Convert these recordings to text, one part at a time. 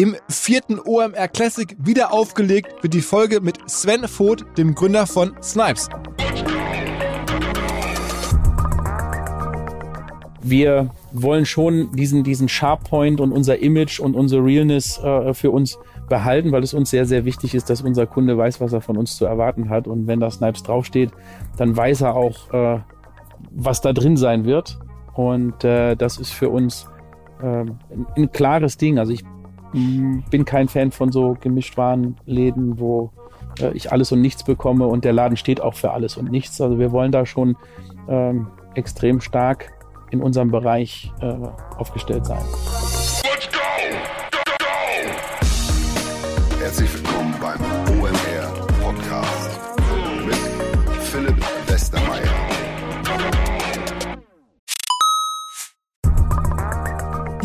Im vierten OMR Classic wieder aufgelegt wird die Folge mit Sven Voth, dem Gründer von Snipes. Wir wollen schon diesen, diesen Sharppoint und unser Image und unsere Realness äh, für uns behalten, weil es uns sehr, sehr wichtig ist, dass unser Kunde weiß, was er von uns zu erwarten hat. Und wenn da Snipes draufsteht, dann weiß er auch, äh, was da drin sein wird. Und äh, das ist für uns äh, ein, ein klares Ding. Also ich bin kein Fan von so Gemischtwarenläden, wo äh, ich alles und nichts bekomme und der Laden steht auch für alles und nichts. Also wir wollen da schon ähm, extrem stark in unserem Bereich äh, aufgestellt sein.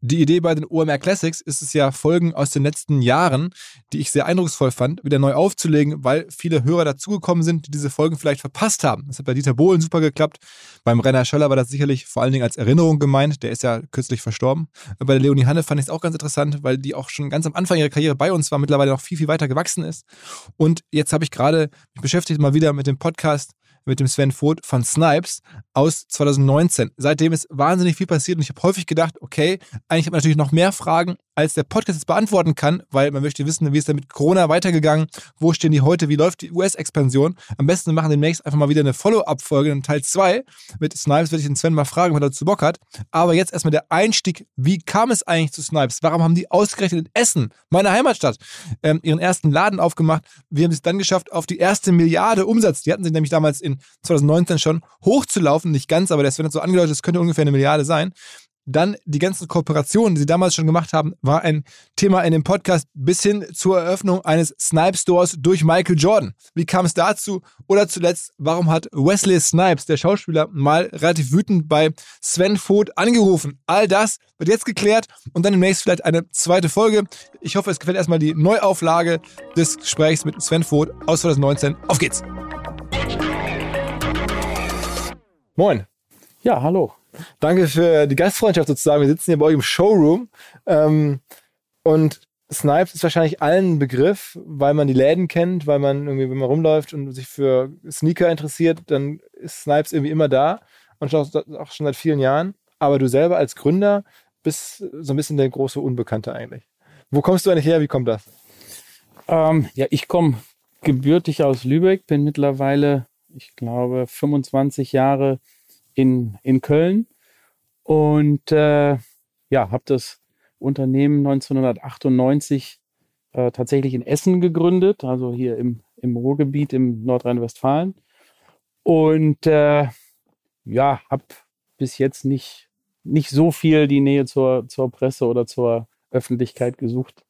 Die Idee bei den OMR Classics ist es ja, Folgen aus den letzten Jahren, die ich sehr eindrucksvoll fand, wieder neu aufzulegen, weil viele Hörer dazugekommen sind, die diese Folgen vielleicht verpasst haben. Das hat bei Dieter Bohlen super geklappt. Beim Rainer Schöller war das sicherlich vor allen Dingen als Erinnerung gemeint. Der ist ja kürzlich verstorben. Bei der Leonie Hanne fand ich es auch ganz interessant, weil die auch schon ganz am Anfang ihrer Karriere bei uns war, mittlerweile noch viel, viel weiter gewachsen ist. Und jetzt habe ich gerade mich beschäftigt mal wieder mit dem Podcast mit dem Sven Voth von Snipes aus 2019. Seitdem ist wahnsinnig viel passiert und ich habe häufig gedacht, okay, eigentlich habe ich natürlich noch mehr Fragen, als der Podcast jetzt beantworten kann, weil man möchte wissen, wie ist da mit Corona weitergegangen, wo stehen die heute, wie läuft die US-Expansion. Am besten machen demnächst einfach mal wieder eine Follow-up-Folge in Teil 2. Mit Snipes werde ich den Sven mal fragen, ob er dazu Bock hat. Aber jetzt erstmal der Einstieg, wie kam es eigentlich zu Snipes? Warum haben die ausgerechnet in Essen, meine Heimatstadt, ähm, ihren ersten Laden aufgemacht? Wie haben sie es dann geschafft, auf die erste Milliarde Umsatz, die hatten sich nämlich damals in 2019 schon, hochzulaufen, nicht ganz, aber der Sven hat so angedeutet, es könnte ungefähr eine Milliarde sein. Dann die ganzen Kooperationen, die sie damals schon gemacht haben, war ein Thema in dem Podcast bis hin zur Eröffnung eines Snipe Stores durch Michael Jordan. Wie kam es dazu? Oder zuletzt, warum hat Wesley Snipes, der Schauspieler, mal relativ wütend bei Sven Voth angerufen? All das wird jetzt geklärt und dann demnächst vielleicht eine zweite Folge. Ich hoffe, es gefällt erstmal die Neuauflage des Gesprächs mit Sven Voth aus 2019. Auf geht's! Moin. Ja, hallo. Danke für die Gastfreundschaft sozusagen. Wir sitzen hier bei euch im Showroom. Ähm, und Snipes ist wahrscheinlich allen ein Begriff, weil man die Läden kennt, weil man irgendwie, wenn man rumläuft und sich für Sneaker interessiert, dann ist Snipes irgendwie immer da und auch, auch schon seit vielen Jahren. Aber du selber als Gründer bist so ein bisschen der große Unbekannte eigentlich. Wo kommst du eigentlich her? Wie kommt das? Ähm, ja, ich komme gebürtig aus Lübeck, bin mittlerweile, ich glaube, 25 Jahre in, in Köln und äh, ja, habe das Unternehmen 1998 äh, tatsächlich in Essen gegründet, also hier im, im Ruhrgebiet im Nordrhein-Westfalen. Und äh, ja, habe bis jetzt nicht, nicht so viel die Nähe zur, zur Presse oder zur Öffentlichkeit gesucht.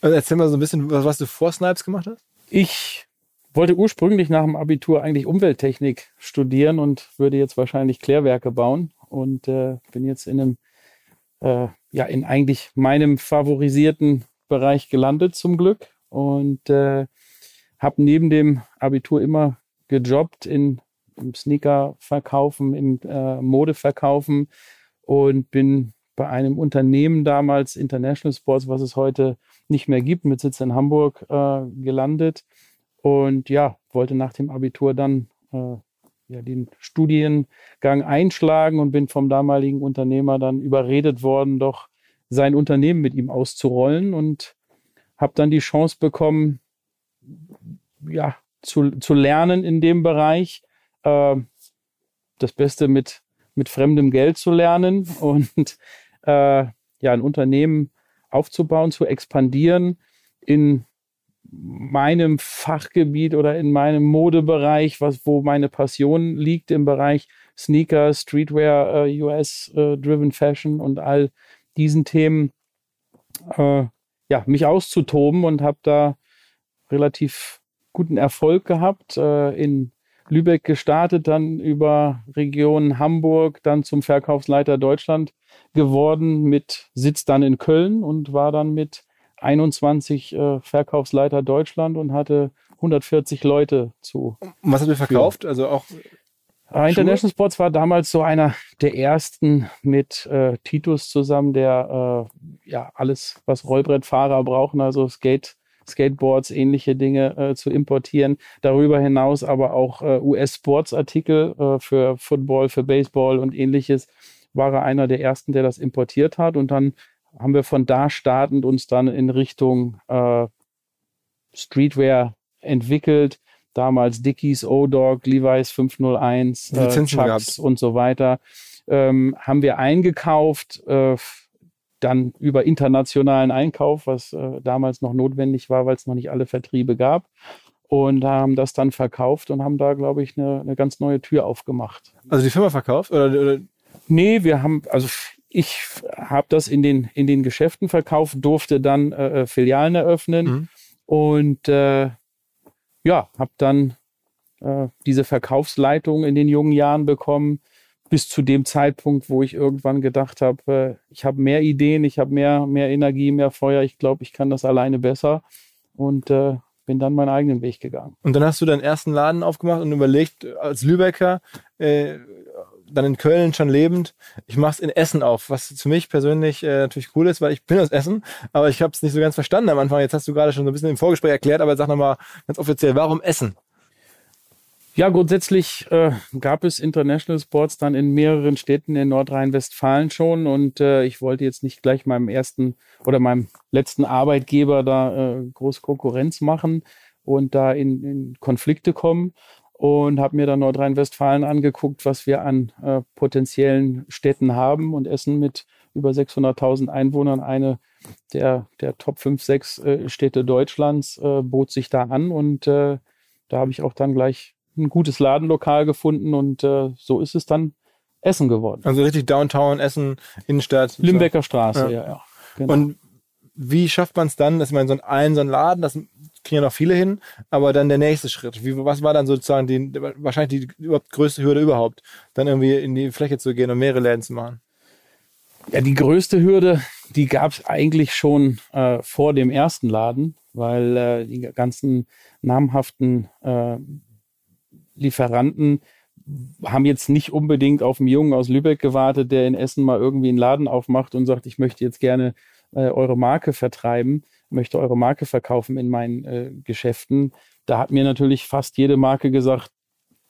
Also erzähl mal so ein bisschen, was, was du vor Snipes gemacht hast. Ich wollte ursprünglich nach dem Abitur eigentlich Umwelttechnik studieren und würde jetzt wahrscheinlich Klärwerke bauen und äh, bin jetzt in einem, äh, ja, in eigentlich meinem favorisierten Bereich gelandet zum Glück und äh, habe neben dem Abitur immer gejobbt in im Sneaker verkaufen, im äh, Mode verkaufen und bin bei einem Unternehmen damals, International Sports, was es heute nicht mehr gibt, mit Sitz in Hamburg, äh, gelandet. Und ja, wollte nach dem Abitur dann äh, ja, den Studiengang einschlagen und bin vom damaligen Unternehmer dann überredet worden, doch sein Unternehmen mit ihm auszurollen und habe dann die Chance bekommen, ja, zu, zu lernen in dem Bereich. Äh, das Beste mit, mit fremdem Geld zu lernen und äh, ja, ein Unternehmen aufzubauen, zu expandieren in meinem Fachgebiet oder in meinem Modebereich, was, wo meine Passion liegt im Bereich Sneaker, Streetwear, äh, US-driven äh, Fashion und all diesen Themen, äh, ja, mich auszutoben und habe da relativ guten Erfolg gehabt, äh, in Lübeck gestartet, dann über Region Hamburg, dann zum Verkaufsleiter Deutschland geworden, mit Sitz dann in Köln und war dann mit 21 äh, Verkaufsleiter Deutschland und hatte 140 Leute zu. Und was habt ihr verkauft? Also auch äh, International Sports war damals so einer der ersten mit äh, Titus zusammen, der äh, ja alles, was Rollbrettfahrer brauchen, also Skate, Skateboards, ähnliche Dinge äh, zu importieren. Darüber hinaus aber auch äh, US-Sportsartikel für Football, für Baseball und ähnliches. War er einer der ersten, der das importiert hat. Und dann haben wir von da startend uns dann in Richtung äh, Streetwear entwickelt. Damals Dickies, O-Dog, Levi's 501, äh, Chucks und so weiter. Ähm, haben wir eingekauft, äh, dann über internationalen Einkauf, was äh, damals noch notwendig war, weil es noch nicht alle Vertriebe gab. Und haben das dann verkauft und haben da, glaube ich, eine, eine ganz neue Tür aufgemacht. Also die Firma verkauft? Oder, oder? Nee, wir haben, also ich habe das in den, in den Geschäften verkauft, durfte dann äh, äh Filialen eröffnen mhm. und äh, ja, habe dann äh, diese Verkaufsleitung in den jungen Jahren bekommen, bis zu dem Zeitpunkt, wo ich irgendwann gedacht habe, äh, ich habe mehr Ideen, ich habe mehr, mehr Energie, mehr Feuer, ich glaube, ich kann das alleine besser und äh, bin dann meinen eigenen Weg gegangen. Und dann hast du deinen ersten Laden aufgemacht und überlegt, als Lübecker, äh, dann in Köln schon lebend, ich mache es in Essen auf, was für mich persönlich äh, natürlich cool ist, weil ich bin aus Essen, aber ich habe es nicht so ganz verstanden am Anfang. Jetzt hast du gerade schon so ein bisschen im Vorgespräch erklärt, aber sag nochmal ganz offiziell, warum Essen? Ja, grundsätzlich äh, gab es International Sports dann in mehreren Städten in Nordrhein-Westfalen schon und äh, ich wollte jetzt nicht gleich meinem ersten oder meinem letzten Arbeitgeber da äh, groß Konkurrenz machen und da in, in Konflikte kommen und habe mir dann Nordrhein-Westfalen angeguckt, was wir an äh, potenziellen Städten haben und Essen mit über 600.000 Einwohnern, eine der, der Top 5, 6 äh, Städte Deutschlands, äh, bot sich da an und äh, da habe ich auch dann gleich ein gutes Ladenlokal gefunden und äh, so ist es dann Essen geworden. Also richtig Downtown, Essen, Innenstadt. Limbecker Straße, ja. ja, ja genau. Und wie schafft man es dann, dass man so einen, so einen Laden, das kriegen ja noch viele hin, aber dann der nächste Schritt. Wie, was war dann sozusagen die, wahrscheinlich die überhaupt größte Hürde überhaupt, dann irgendwie in die Fläche zu gehen und mehrere Läden zu machen? Ja, die größte Hürde, die gab es eigentlich schon äh, vor dem ersten Laden, weil äh, die ganzen namhaften äh, Lieferanten haben jetzt nicht unbedingt auf einen Jungen aus Lübeck gewartet, der in Essen mal irgendwie einen Laden aufmacht und sagt, ich möchte jetzt gerne äh, eure Marke vertreiben, möchte eure Marke verkaufen in meinen äh, Geschäften. Da hat mir natürlich fast jede Marke gesagt,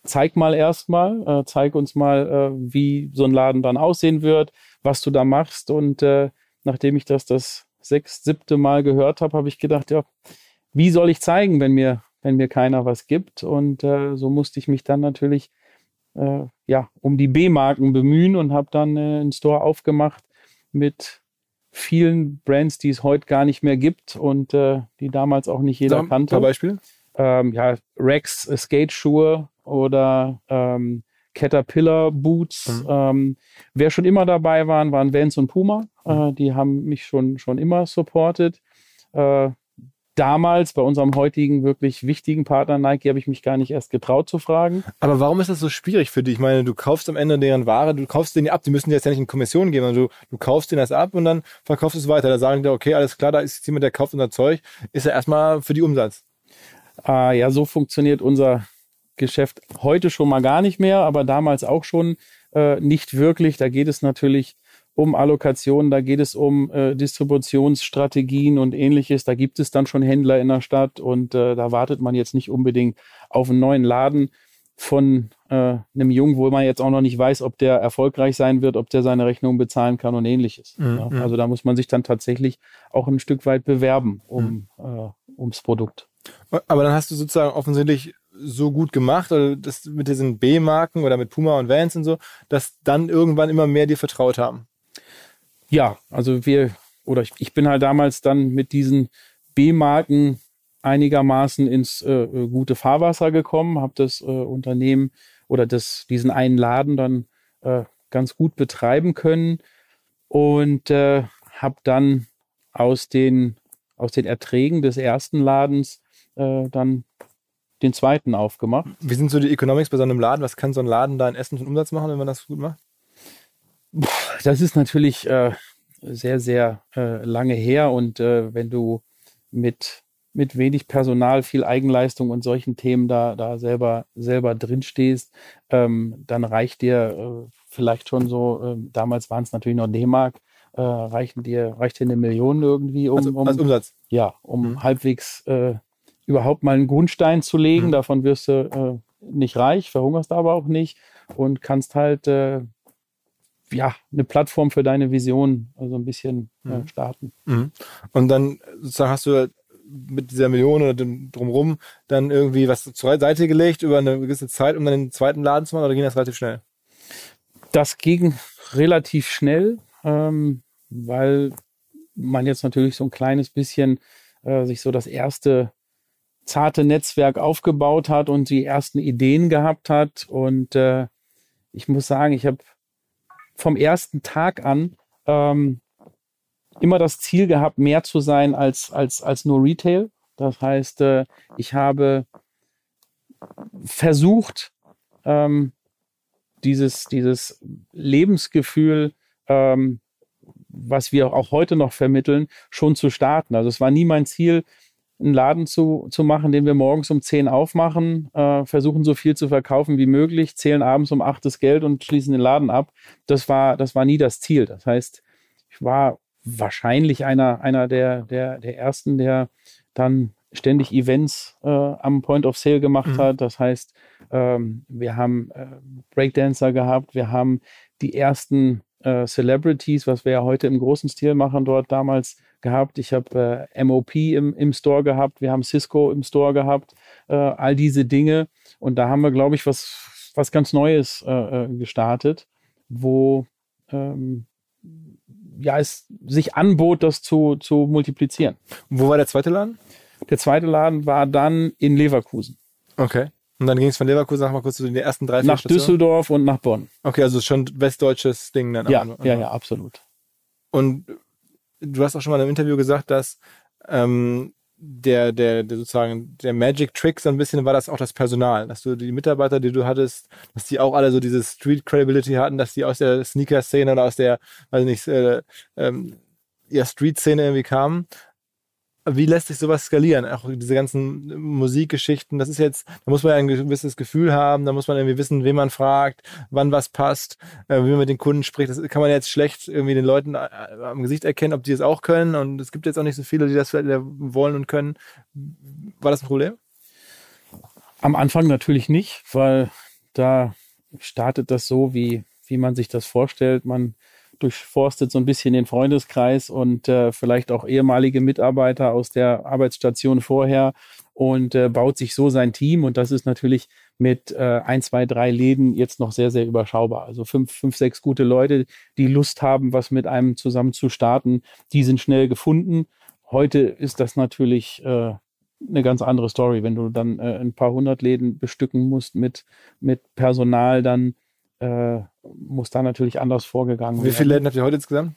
zeig mal erstmal, äh, zeig uns mal, äh, wie so ein Laden dann aussehen wird, was du da machst. Und äh, nachdem ich das das sechs, siebte Mal gehört habe, habe ich gedacht, ja, wie soll ich zeigen, wenn mir wenn mir keiner was gibt. Und äh, so musste ich mich dann natürlich äh, ja um die B-Marken bemühen und habe dann äh, einen Store aufgemacht mit vielen Brands, die es heute gar nicht mehr gibt und äh, die damals auch nicht jeder Zum kannte. Beispiel? Ähm, ja, Rex äh, Skate-Schuhe oder ähm, Caterpillar Boots. Mhm. Ähm, wer schon immer dabei waren, waren Vans und Puma. Mhm. Äh, die haben mich schon, schon immer supportet. Äh, damals bei unserem heutigen wirklich wichtigen Partner Nike habe ich mich gar nicht erst getraut zu fragen. Aber warum ist das so schwierig für dich? Ich meine, du kaufst am Ende deren Ware, du kaufst den ab, die müssen dir jetzt ja nicht in Kommission geben, sondern du, du kaufst den erst ab und dann verkaufst du es weiter. Da sagen die, okay, alles klar, da ist jemand, der kauft unser Zeug, ist ja erstmal für die Umsatz. Äh, ja, so funktioniert unser Geschäft heute schon mal gar nicht mehr, aber damals auch schon äh, nicht wirklich. Da geht es natürlich um Allokationen, da geht es um äh, Distributionsstrategien und ähnliches. Da gibt es dann schon Händler in der Stadt und äh, da wartet man jetzt nicht unbedingt auf einen neuen Laden von äh, einem Jungen, wo man jetzt auch noch nicht weiß, ob der erfolgreich sein wird, ob der seine Rechnung bezahlen kann und ähnliches. Mhm. Ja, also da muss man sich dann tatsächlich auch ein Stück weit bewerben um, mhm. äh, ums Produkt. Aber dann hast du sozusagen offensichtlich so gut gemacht, oder das mit diesen B-Marken oder mit Puma und Vans und so, dass dann irgendwann immer mehr dir vertraut haben. Ja, also wir, oder ich, ich bin halt damals dann mit diesen B-Marken einigermaßen ins äh, äh, gute Fahrwasser gekommen, habe das äh, Unternehmen oder das, diesen einen Laden dann äh, ganz gut betreiben können und äh, habe dann aus den, aus den Erträgen des ersten Ladens äh, dann den zweiten aufgemacht. Wie sind so die Economics bei so einem Laden? Was kann so ein Laden da in Essen für Umsatz machen, wenn man das gut macht? Das ist natürlich äh, sehr, sehr äh, lange her und äh, wenn du mit, mit wenig Personal, viel Eigenleistung und solchen Themen da, da selber, selber drin stehst, ähm, dann reicht dir äh, vielleicht schon so, äh, damals waren es natürlich noch D-Mark, äh, reichen dir, reicht dir eine Million irgendwie, um, also, um als Umsatz. Ja, um mhm. halbwegs äh, überhaupt mal einen Grundstein zu legen. Mhm. Davon wirst du nicht reich, verhungerst aber auch nicht und kannst halt ja, eine Plattform für deine Vision also ein bisschen äh, mhm. äh, starten. Mhm. Und dann hast du mit dieser Million oder dem drumrum dann irgendwie was zur Seite gelegt über eine gewisse Zeit, um dann den zweiten Laden zu machen oder ging das relativ schnell? Das ging relativ schnell, ähm, weil man jetzt natürlich so ein kleines bisschen äh, sich so das erste zarte Netzwerk aufgebaut hat und die ersten Ideen gehabt hat. Und äh, ich muss sagen, ich habe vom ersten Tag an ähm, immer das Ziel gehabt, mehr zu sein als, als, als nur Retail. Das heißt, äh, ich habe versucht, ähm, dieses, dieses Lebensgefühl, ähm, was wir auch heute noch vermitteln, schon zu starten. Also es war nie mein Ziel, einen Laden zu, zu machen, den wir morgens um 10 aufmachen, äh, versuchen so viel zu verkaufen wie möglich, zählen abends um 8 das Geld und schließen den Laden ab. Das war, das war nie das Ziel. Das heißt, ich war wahrscheinlich einer, einer der, der, der ersten, der dann ständig Events äh, am Point of Sale gemacht mhm. hat. Das heißt, ähm, wir haben äh, Breakdancer gehabt, wir haben die ersten äh, Celebrities, was wir ja heute im großen Stil machen, dort damals gehabt. Ich habe äh, MOP im, im Store gehabt. Wir haben Cisco im Store gehabt. Äh, all diese Dinge. Und da haben wir, glaube ich, was, was ganz Neues äh, äh, gestartet, wo ähm, ja, es sich anbot, das zu, zu multiplizieren. Wo war der zweite Laden? Der zweite Laden war dann in Leverkusen. Okay. Und dann ging es von Leverkusen nach mal kurz zu den ersten drei, Nach Düsseldorf und nach Bonn. Okay, also schon westdeutsches Ding dann. Ja, ja, ja, absolut. Und du hast auch schon mal im Interview gesagt, dass ähm, der, der, der sozusagen der Magic Trick so ein bisschen war das auch das Personal, dass du die Mitarbeiter, die du hattest, dass die auch alle so diese Street Credibility hatten, dass die aus der Sneaker-Szene oder aus der, weiß nicht, äh, ähm, ja, Street-Szene irgendwie kamen wie lässt sich sowas skalieren? Auch diese ganzen Musikgeschichten, das ist jetzt, da muss man ja ein gewisses Gefühl haben, da muss man irgendwie wissen, wen man fragt, wann was passt, äh, wie man mit den Kunden spricht. Das kann man jetzt schlecht irgendwie den Leuten äh, am Gesicht erkennen, ob die es auch können. Und es gibt jetzt auch nicht so viele, die das wollen und können. War das ein Problem? Am Anfang natürlich nicht, weil da startet das so, wie, wie man sich das vorstellt. Man durchforstet so ein bisschen den Freundeskreis und äh, vielleicht auch ehemalige Mitarbeiter aus der Arbeitsstation vorher und äh, baut sich so sein Team. Und das ist natürlich mit äh, ein, zwei, drei Läden jetzt noch sehr, sehr überschaubar. Also fünf, fünf, sechs gute Leute, die Lust haben, was mit einem zusammen zu starten, die sind schnell gefunden. Heute ist das natürlich äh, eine ganz andere Story, wenn du dann äh, ein paar hundert Läden bestücken musst mit, mit Personal, dann äh, muss da natürlich anders vorgegangen werden. Wie viele Läden habt ihr heute insgesamt?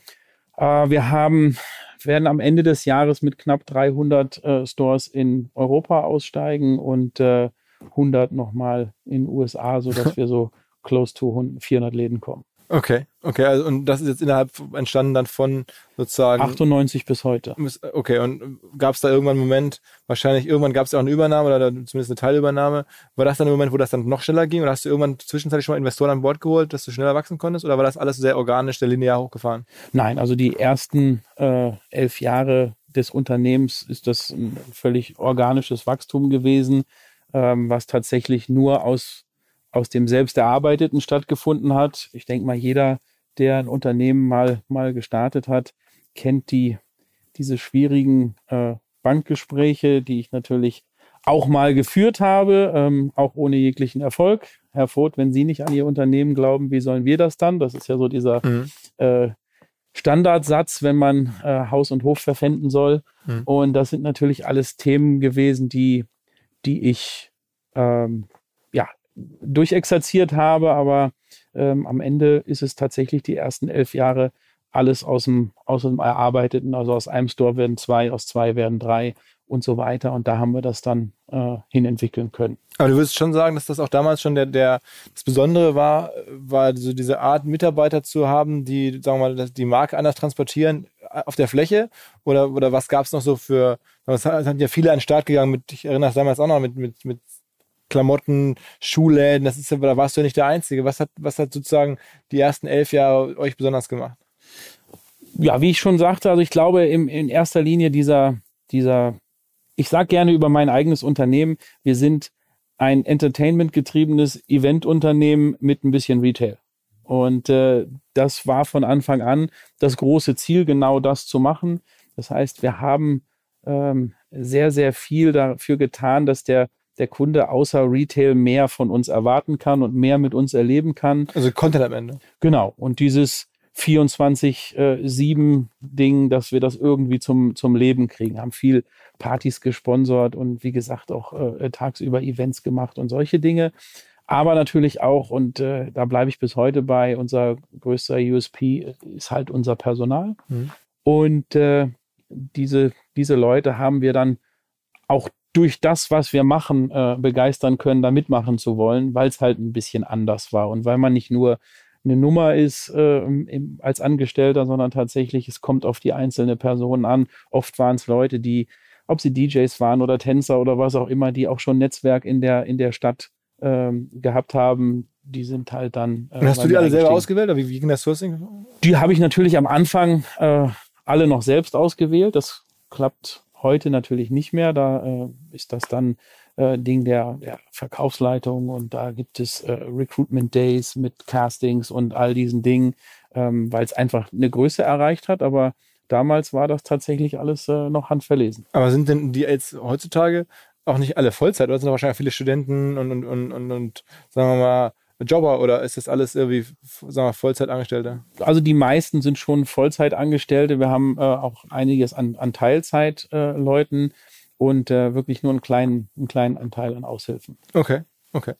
Äh, wir haben, werden am Ende des Jahres mit knapp 300 äh, Stores in Europa aussteigen und äh, 100 nochmal in den USA, sodass wir so close to 400 Läden kommen. Okay, okay, also und das ist jetzt innerhalb entstanden dann von sozusagen 98 bis heute. Okay, und gab es da irgendwann einen Moment, wahrscheinlich irgendwann gab es ja auch eine Übernahme oder zumindest eine Teilübernahme. War das dann ein Moment, wo das dann noch schneller ging oder hast du irgendwann zwischenzeitlich schon mal Investoren an Bord geholt, dass du schneller wachsen konntest oder war das alles sehr organisch, der linear hochgefahren? Nein, also die ersten äh, elf Jahre des Unternehmens ist das ein völlig organisches Wachstum gewesen, ähm, was tatsächlich nur aus aus dem selbst erarbeiteten stattgefunden hat. Ich denke mal, jeder, der ein Unternehmen mal, mal gestartet hat, kennt die, diese schwierigen äh, Bankgespräche, die ich natürlich auch mal geführt habe, ähm, auch ohne jeglichen Erfolg. Herr Voth, wenn Sie nicht an Ihr Unternehmen glauben, wie sollen wir das dann? Das ist ja so dieser mhm. äh, Standardsatz, wenn man äh, Haus und Hof verpfänden soll. Mhm. Und das sind natürlich alles Themen gewesen, die, die ich ähm, durchexerziert habe, aber ähm, am Ende ist es tatsächlich die ersten elf Jahre alles aus dem, aus dem Erarbeiteten, also aus einem Store werden zwei, aus zwei werden drei und so weiter. Und da haben wir das dann äh, hin entwickeln können. Aber du würdest schon sagen, dass das auch damals schon der, der das Besondere war, war so diese Art Mitarbeiter zu haben, die, sagen wir mal, die Marke anders transportieren äh, auf der Fläche? Oder, oder was gab es noch so für, es sind ja viele an den Start gegangen mit, ich erinnere mich damals auch noch mit, mit, mit Klamotten, Schuhläden, das ist ja, da warst du ja nicht der Einzige. Was hat, was hat sozusagen die ersten elf Jahre euch besonders gemacht? Ja, wie ich schon sagte, also ich glaube im, in erster Linie dieser, dieser, ich sage gerne über mein eigenes Unternehmen, wir sind ein Entertainment-getriebenes Eventunternehmen mit ein bisschen Retail. Und äh, das war von Anfang an das große Ziel, genau das zu machen. Das heißt, wir haben ähm, sehr, sehr viel dafür getan, dass der der Kunde außer Retail mehr von uns erwarten kann und mehr mit uns erleben kann. Also Content am Ende. Genau. Und dieses 24-7-Ding, äh, dass wir das irgendwie zum, zum Leben kriegen. Haben viel Partys gesponsert und wie gesagt auch äh, tagsüber Events gemacht und solche Dinge. Aber natürlich auch, und äh, da bleibe ich bis heute bei, unser größter USP ist halt unser Personal. Mhm. Und äh, diese, diese Leute haben wir dann auch durch das, was wir machen, äh, begeistern können, da mitmachen zu wollen, weil es halt ein bisschen anders war und weil man nicht nur eine Nummer ist äh, im, als Angestellter, sondern tatsächlich, es kommt auf die einzelne Person an. Oft waren es Leute, die, ob sie DJs waren oder Tänzer oder was auch immer, die auch schon Netzwerk in der, in der Stadt ähm, gehabt haben, die sind halt dann. Äh, hast du die alle selber ausgewählt? Oder wie, wie ging das Sourcing? Die habe ich natürlich am Anfang äh, alle noch selbst ausgewählt. Das klappt Heute natürlich nicht mehr. Da äh, ist das dann äh, Ding der, der Verkaufsleitung und da gibt es äh, Recruitment Days mit Castings und all diesen Dingen, ähm, weil es einfach eine Größe erreicht hat. Aber damals war das tatsächlich alles äh, noch handverlesen. Aber sind denn die jetzt heutzutage auch nicht alle Vollzeit oder sind da wahrscheinlich viele Studenten und, und, und, und, und sagen wir mal Jobber oder ist das alles irgendwie, sagen wir, Vollzeitangestellte? Also die meisten sind schon Vollzeitangestellte. Wir haben äh, auch einiges an, an Teilzeitleuten äh, und äh, wirklich nur einen kleinen, einen kleinen Anteil an Aushilfen. Okay, okay.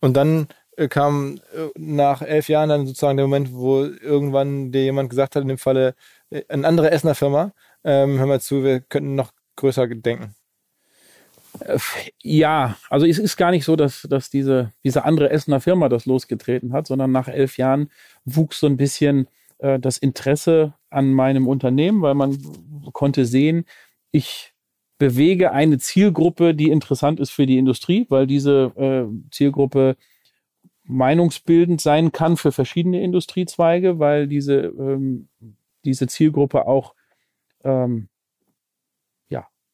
Und dann äh, kam äh, nach elf Jahren dann sozusagen der Moment, wo irgendwann dir jemand gesagt hat, in dem Falle äh, eine andere Essener Firma, ähm, hör mal zu, wir könnten noch größer denken. Ja, also es ist gar nicht so, dass, dass diese, diese andere Essener Firma das losgetreten hat, sondern nach elf Jahren wuchs so ein bisschen äh, das Interesse an meinem Unternehmen, weil man konnte sehen, ich bewege eine Zielgruppe, die interessant ist für die Industrie, weil diese äh, Zielgruppe meinungsbildend sein kann für verschiedene Industriezweige, weil diese, ähm, diese Zielgruppe auch ähm,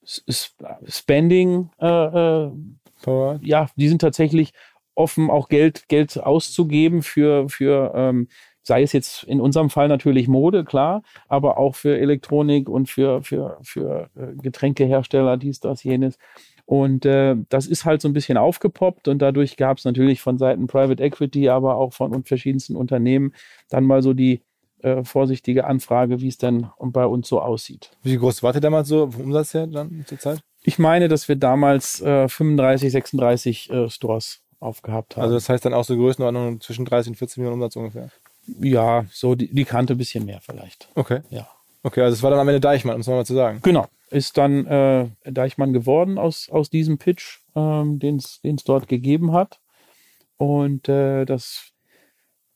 Spending, äh, äh, ja, die sind tatsächlich offen, auch Geld, Geld auszugeben für, für ähm, sei es jetzt in unserem Fall natürlich Mode, klar, aber auch für Elektronik und für, für, für äh, Getränkehersteller, dies, das, jenes. Und äh, das ist halt so ein bisschen aufgepoppt und dadurch gab es natürlich von Seiten Private Equity, aber auch von verschiedensten Unternehmen dann mal so die, äh, vorsichtige Anfrage, wie es denn bei uns so aussieht. Wie groß wart ihr damals so vom Umsatz her dann zur Zeit? Ich meine, dass wir damals äh, 35, 36 äh, Stores aufgehabt haben. Also das heißt dann auch so Größenordnung zwischen 30 und 40 Millionen Umsatz ungefähr? Ja, so die, die Kante ein bisschen mehr vielleicht. Okay. Ja. Okay, also es war dann am Ende Deichmann, um es nochmal zu sagen. Genau, ist dann äh, Deichmann geworden aus, aus diesem Pitch, ähm, den es dort gegeben hat. Und äh, das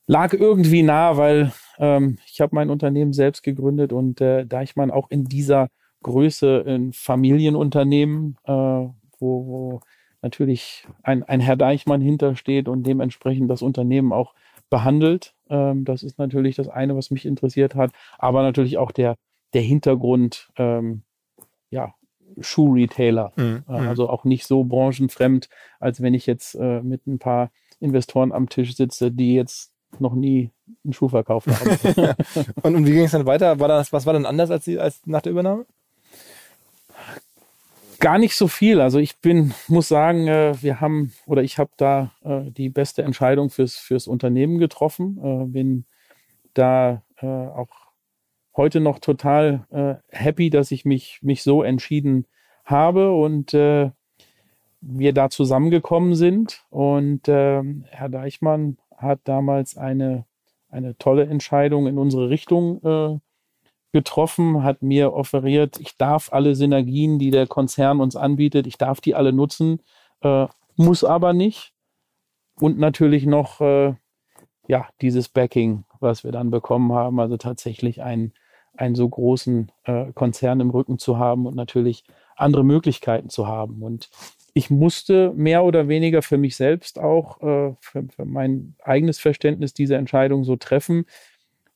lag irgendwie nah, weil ähm, ich habe mein Unternehmen selbst gegründet und äh, Deichmann auch in dieser Größe ein Familienunternehmen, äh, wo, wo natürlich ein, ein Herr Deichmann hintersteht und dementsprechend das Unternehmen auch behandelt. Ähm, das ist natürlich das eine, was mich interessiert hat, aber natürlich auch der, der Hintergrund, ähm, ja, Schuhretailer. Mhm. Äh, mhm. also auch nicht so branchenfremd, als wenn ich jetzt äh, mit ein paar Investoren am Tisch sitze, die jetzt noch nie einen Schuh verkauft haben. und, und, wie ging es dann weiter? War das, was war dann anders als, die, als nach der Übernahme? Gar nicht so viel. Also ich bin, muss sagen, äh, wir haben oder ich habe da äh, die beste Entscheidung fürs, fürs Unternehmen getroffen. Äh, bin da auch heute noch total happy, dass ich mich, mich so entschieden habe und wir da zusammengekommen sind. Und Herr Deichmann hat damals eine, eine tolle Entscheidung in unsere Richtung getroffen, hat mir offeriert, ich darf alle Synergien, die der Konzern uns anbietet, ich darf die alle nutzen, äh, muss aber nicht. Und natürlich noch äh, ja dieses Backing, was wir dann bekommen haben, also tatsächlich einen, einen so großen äh, Konzern im Rücken zu haben und natürlich andere Möglichkeiten zu haben. Und ich musste mehr oder weniger für mich selbst auch, äh, für, für mein eigenes Verständnis diese Entscheidung so treffen,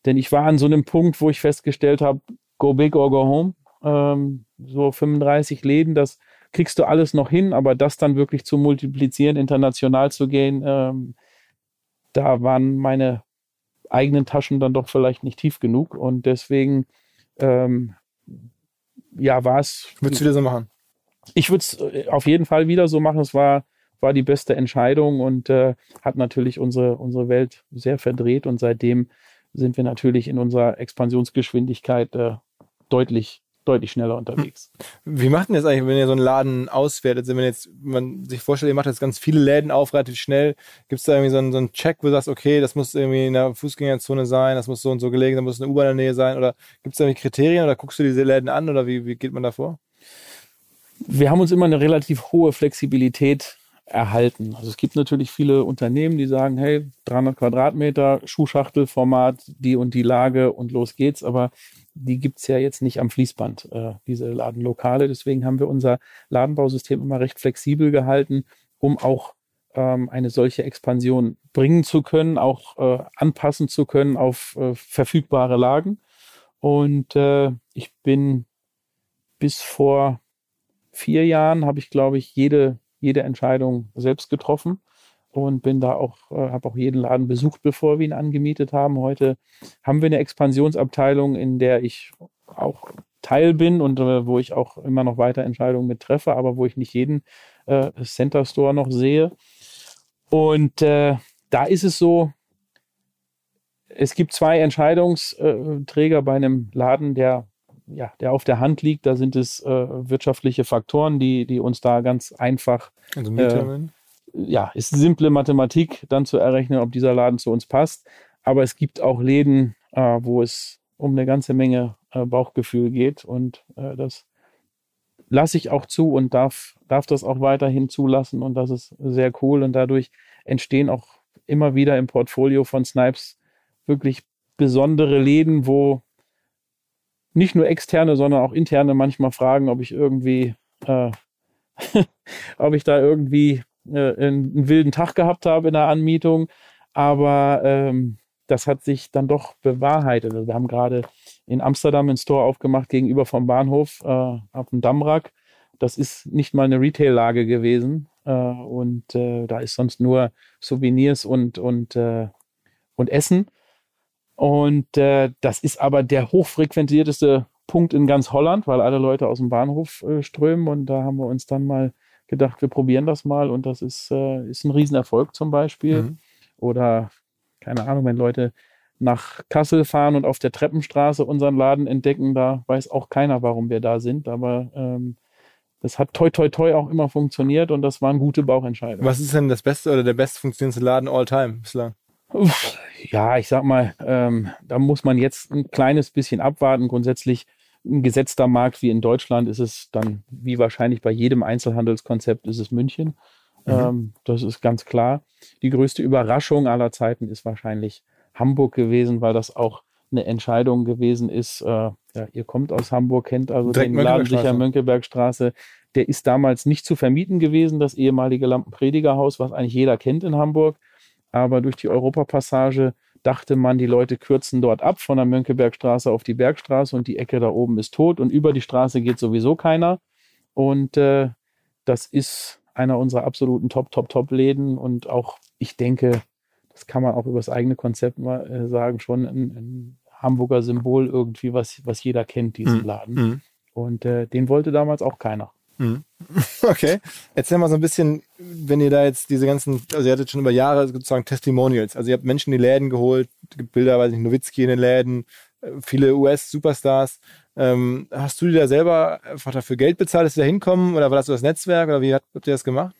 denn ich war an so einem Punkt, wo ich festgestellt habe, go big or go home. Ähm, so 35 Läden, das kriegst du alles noch hin, aber das dann wirklich zu multiplizieren, international zu gehen, ähm, da waren meine eigenen Taschen dann doch vielleicht nicht tief genug und deswegen ähm, ja war es. Würdest du wieder so machen? Ich würde es äh, auf jeden Fall wieder so machen. Es war war die beste Entscheidung und äh, hat natürlich unsere unsere Welt sehr verdreht und seitdem sind wir natürlich in unserer Expansionsgeschwindigkeit äh, deutlich deutlich schneller unterwegs. Wie macht denn das eigentlich, wenn ihr so einen Laden auswertet? Also wenn jetzt man sich vorstellt, ihr macht jetzt ganz viele Läden auf, relativ schnell, gibt es da irgendwie so einen, so einen Check, wo du sagst, okay, das muss irgendwie in der Fußgängerzone sein, das muss so und so gelegen, da muss eine U-Bahn in der Nähe sein oder gibt es da irgendwie Kriterien oder guckst du diese Läden an oder wie, wie geht man da vor? Wir haben uns immer eine relativ hohe Flexibilität erhalten. Also es gibt natürlich viele Unternehmen, die sagen, hey, 300 Quadratmeter, Schuhschachtelformat, die und die Lage und los geht's. Aber die gibt's ja jetzt nicht am Fließband, äh, diese Ladenlokale. Deswegen haben wir unser Ladenbausystem immer recht flexibel gehalten, um auch ähm, eine solche Expansion bringen zu können, auch äh, anpassen zu können auf äh, verfügbare Lagen. Und äh, ich bin bis vor vier Jahren, habe ich, glaube ich, jede jede Entscheidung selbst getroffen und bin da auch, äh, habe auch jeden Laden besucht, bevor wir ihn angemietet haben. Heute haben wir eine Expansionsabteilung, in der ich auch Teil bin und äh, wo ich auch immer noch weiter Entscheidungen mit treffe, aber wo ich nicht jeden äh, Center Store noch sehe. Und äh, da ist es so, es gibt zwei Entscheidungsträger bei einem Laden, der ja, der auf der Hand liegt. Da sind es äh, wirtschaftliche Faktoren, die, die uns da ganz einfach. Also äh, ja, ist simple Mathematik, dann zu errechnen, ob dieser Laden zu uns passt. Aber es gibt auch Läden, äh, wo es um eine ganze Menge äh, Bauchgefühl geht und äh, das lasse ich auch zu und darf, darf das auch weiterhin zulassen und das ist sehr cool und dadurch entstehen auch immer wieder im Portfolio von Snipes wirklich besondere Läden, wo nicht nur externe, sondern auch interne manchmal fragen, ob ich irgendwie, äh, ob ich da irgendwie äh, einen, wilden Tag gehabt habe in der Anmietung. Aber ähm, das hat sich dann doch bewahrheitet. Also wir haben gerade in Amsterdam einen Store aufgemacht gegenüber vom Bahnhof äh, auf dem Dammrack. Das ist nicht mal eine Retail-Lage gewesen. Äh, und äh, da ist sonst nur Souvenirs und, und, äh, und Essen. Und äh, das ist aber der hochfrequentierteste Punkt in ganz Holland, weil alle Leute aus dem Bahnhof äh, strömen. Und da haben wir uns dann mal gedacht, wir probieren das mal. Und das ist, äh, ist ein Riesenerfolg zum Beispiel. Mhm. Oder keine Ahnung, wenn Leute nach Kassel fahren und auf der Treppenstraße unseren Laden entdecken, da weiß auch keiner, warum wir da sind. Aber ähm, das hat toi toi toi auch immer funktioniert und das waren gute Bauchentscheidungen. Was ist denn das beste oder der best funktionierendste Laden all time bislang? Ja, ich sag mal, ähm, da muss man jetzt ein kleines bisschen abwarten. Grundsätzlich ein gesetzter Markt wie in Deutschland ist es dann, wie wahrscheinlich bei jedem Einzelhandelskonzept, ist es München. Mhm. Ähm, das ist ganz klar. Die größte Überraschung aller Zeiten ist wahrscheinlich Hamburg gewesen, weil das auch eine Entscheidung gewesen ist. Äh, ja, ihr kommt aus Hamburg, kennt also Direkt den Laden sicher Mönckebergstraße. Der ist damals nicht zu vermieten gewesen, das ehemalige Lampenpredigerhaus, was eigentlich jeder kennt in Hamburg. Aber durch die Europapassage dachte man, die Leute kürzen dort ab von der Mönckebergstraße auf die Bergstraße und die Ecke da oben ist tot und über die Straße geht sowieso keiner. Und äh, das ist einer unserer absoluten Top, Top, Top-Läden und auch, ich denke, das kann man auch über das eigene Konzept mal äh, sagen, schon ein, ein, Hamburger Symbol irgendwie, was, was jeder kennt, diesen mhm. Laden. Mhm. Und äh, den wollte damals auch keiner. Mhm. Okay. Erzähl mal so ein bisschen, wenn ihr da jetzt diese ganzen, also ihr hattet schon über Jahre sozusagen Testimonials. Also ihr habt Menschen in die Läden geholt, gibt Bilder, weiß ich, Nowitzki in den Läden, äh, viele US-Superstars. Ähm, hast du dir da selber einfach dafür Geld bezahlt, dass sie da hinkommen? Oder war das so das Netzwerk? Oder wie habt ihr das gemacht?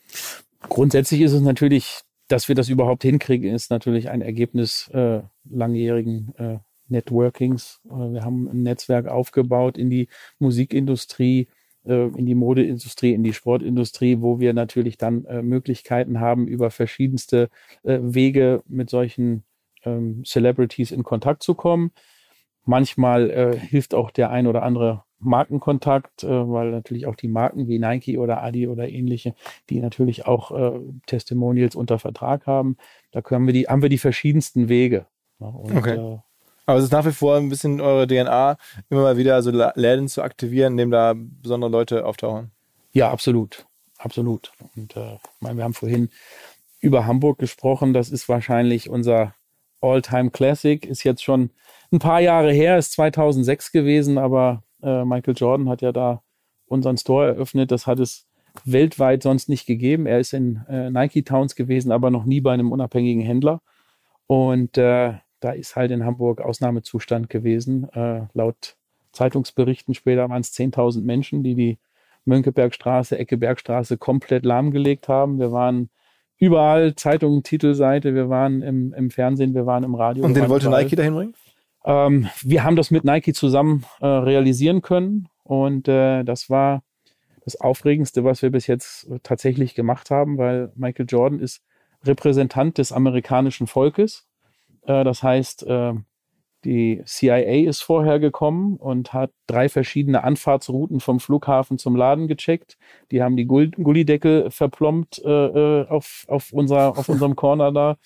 Grundsätzlich ist es natürlich, dass wir das überhaupt hinkriegen, ist natürlich ein Ergebnis äh, langjährigen äh, Networkings. Äh, wir haben ein Netzwerk aufgebaut in die Musikindustrie, äh, in die Modeindustrie, in die Sportindustrie, wo wir natürlich dann äh, Möglichkeiten haben, über verschiedenste äh, Wege mit solchen ähm, Celebrities in Kontakt zu kommen. Manchmal äh, hilft auch der ein oder andere Markenkontakt, äh, weil natürlich auch die Marken wie Nike oder Adi oder ähnliche, die natürlich auch äh, Testimonials unter Vertrag haben, da können wir die, haben wir die verschiedensten Wege. Und, okay. Aber es ist nach wie vor ein bisschen eure DNA, immer mal wieder so Läden zu aktivieren, in dem da besondere Leute auftauchen. Ja, absolut. Absolut. Und äh, meine, wir haben vorhin über Hamburg gesprochen. Das ist wahrscheinlich unser All-Time Classic. Ist jetzt schon ein paar Jahre her, ist 2006 gewesen, aber äh, Michael Jordan hat ja da unseren Store eröffnet. Das hat es weltweit sonst nicht gegeben. Er ist in äh, Nike Towns gewesen, aber noch nie bei einem unabhängigen Händler. Und äh, da ist halt in Hamburg Ausnahmezustand gewesen. Äh, laut Zeitungsberichten später waren es 10.000 Menschen, die die Mönckebergstraße, Ecke Bergstraße komplett lahmgelegt haben. Wir waren überall, Zeitungen, Titelseite, wir waren im, im Fernsehen, wir waren im Radio. Und den wollte überall. Nike dahin bringen? Ähm, wir haben das mit Nike zusammen äh, realisieren können und äh, das war das Aufregendste, was wir bis jetzt tatsächlich gemacht haben, weil Michael Jordan ist Repräsentant des amerikanischen Volkes das heißt, äh, die CIA ist vorher gekommen und hat drei verschiedene Anfahrtsrouten vom Flughafen zum Laden gecheckt. Die haben die Gullideckel verplombt äh, auf, auf, unserer, auf unserem Corner da.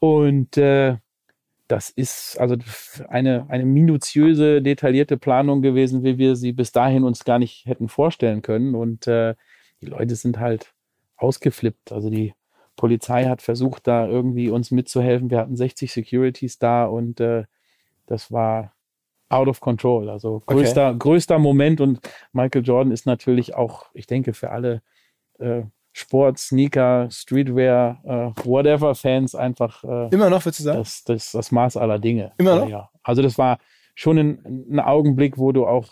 Und äh, das ist also eine, eine minutiöse, detaillierte Planung gewesen, wie wir sie bis dahin uns gar nicht hätten vorstellen können. Und äh, die Leute sind halt ausgeflippt. Also die Polizei hat versucht, da irgendwie uns mitzuhelfen. Wir hatten 60 Securities da und äh, das war out of control. Also größter, okay. größter Moment und Michael Jordan ist natürlich auch, ich denke, für alle äh, Sport, Sneaker, Streetwear, äh, whatever Fans einfach äh, immer noch, würdest du sagen? Das, das, das Maß aller Dinge. Immer noch? Ja. Also das war schon ein, ein Augenblick, wo du auch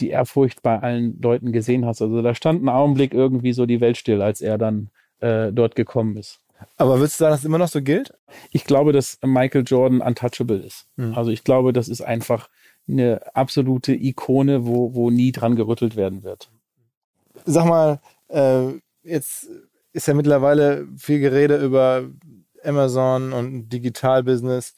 die Ehrfurcht bei allen Leuten gesehen hast. Also da stand ein Augenblick irgendwie so die Welt still, als er dann äh, dort gekommen ist. Aber würdest du sagen, dass es immer noch so gilt? Ich glaube, dass Michael Jordan untouchable ist. Hm. Also ich glaube, das ist einfach eine absolute Ikone, wo, wo nie dran gerüttelt werden wird. Sag mal, äh, jetzt ist ja mittlerweile viel Gerede über Amazon und Digitalbusiness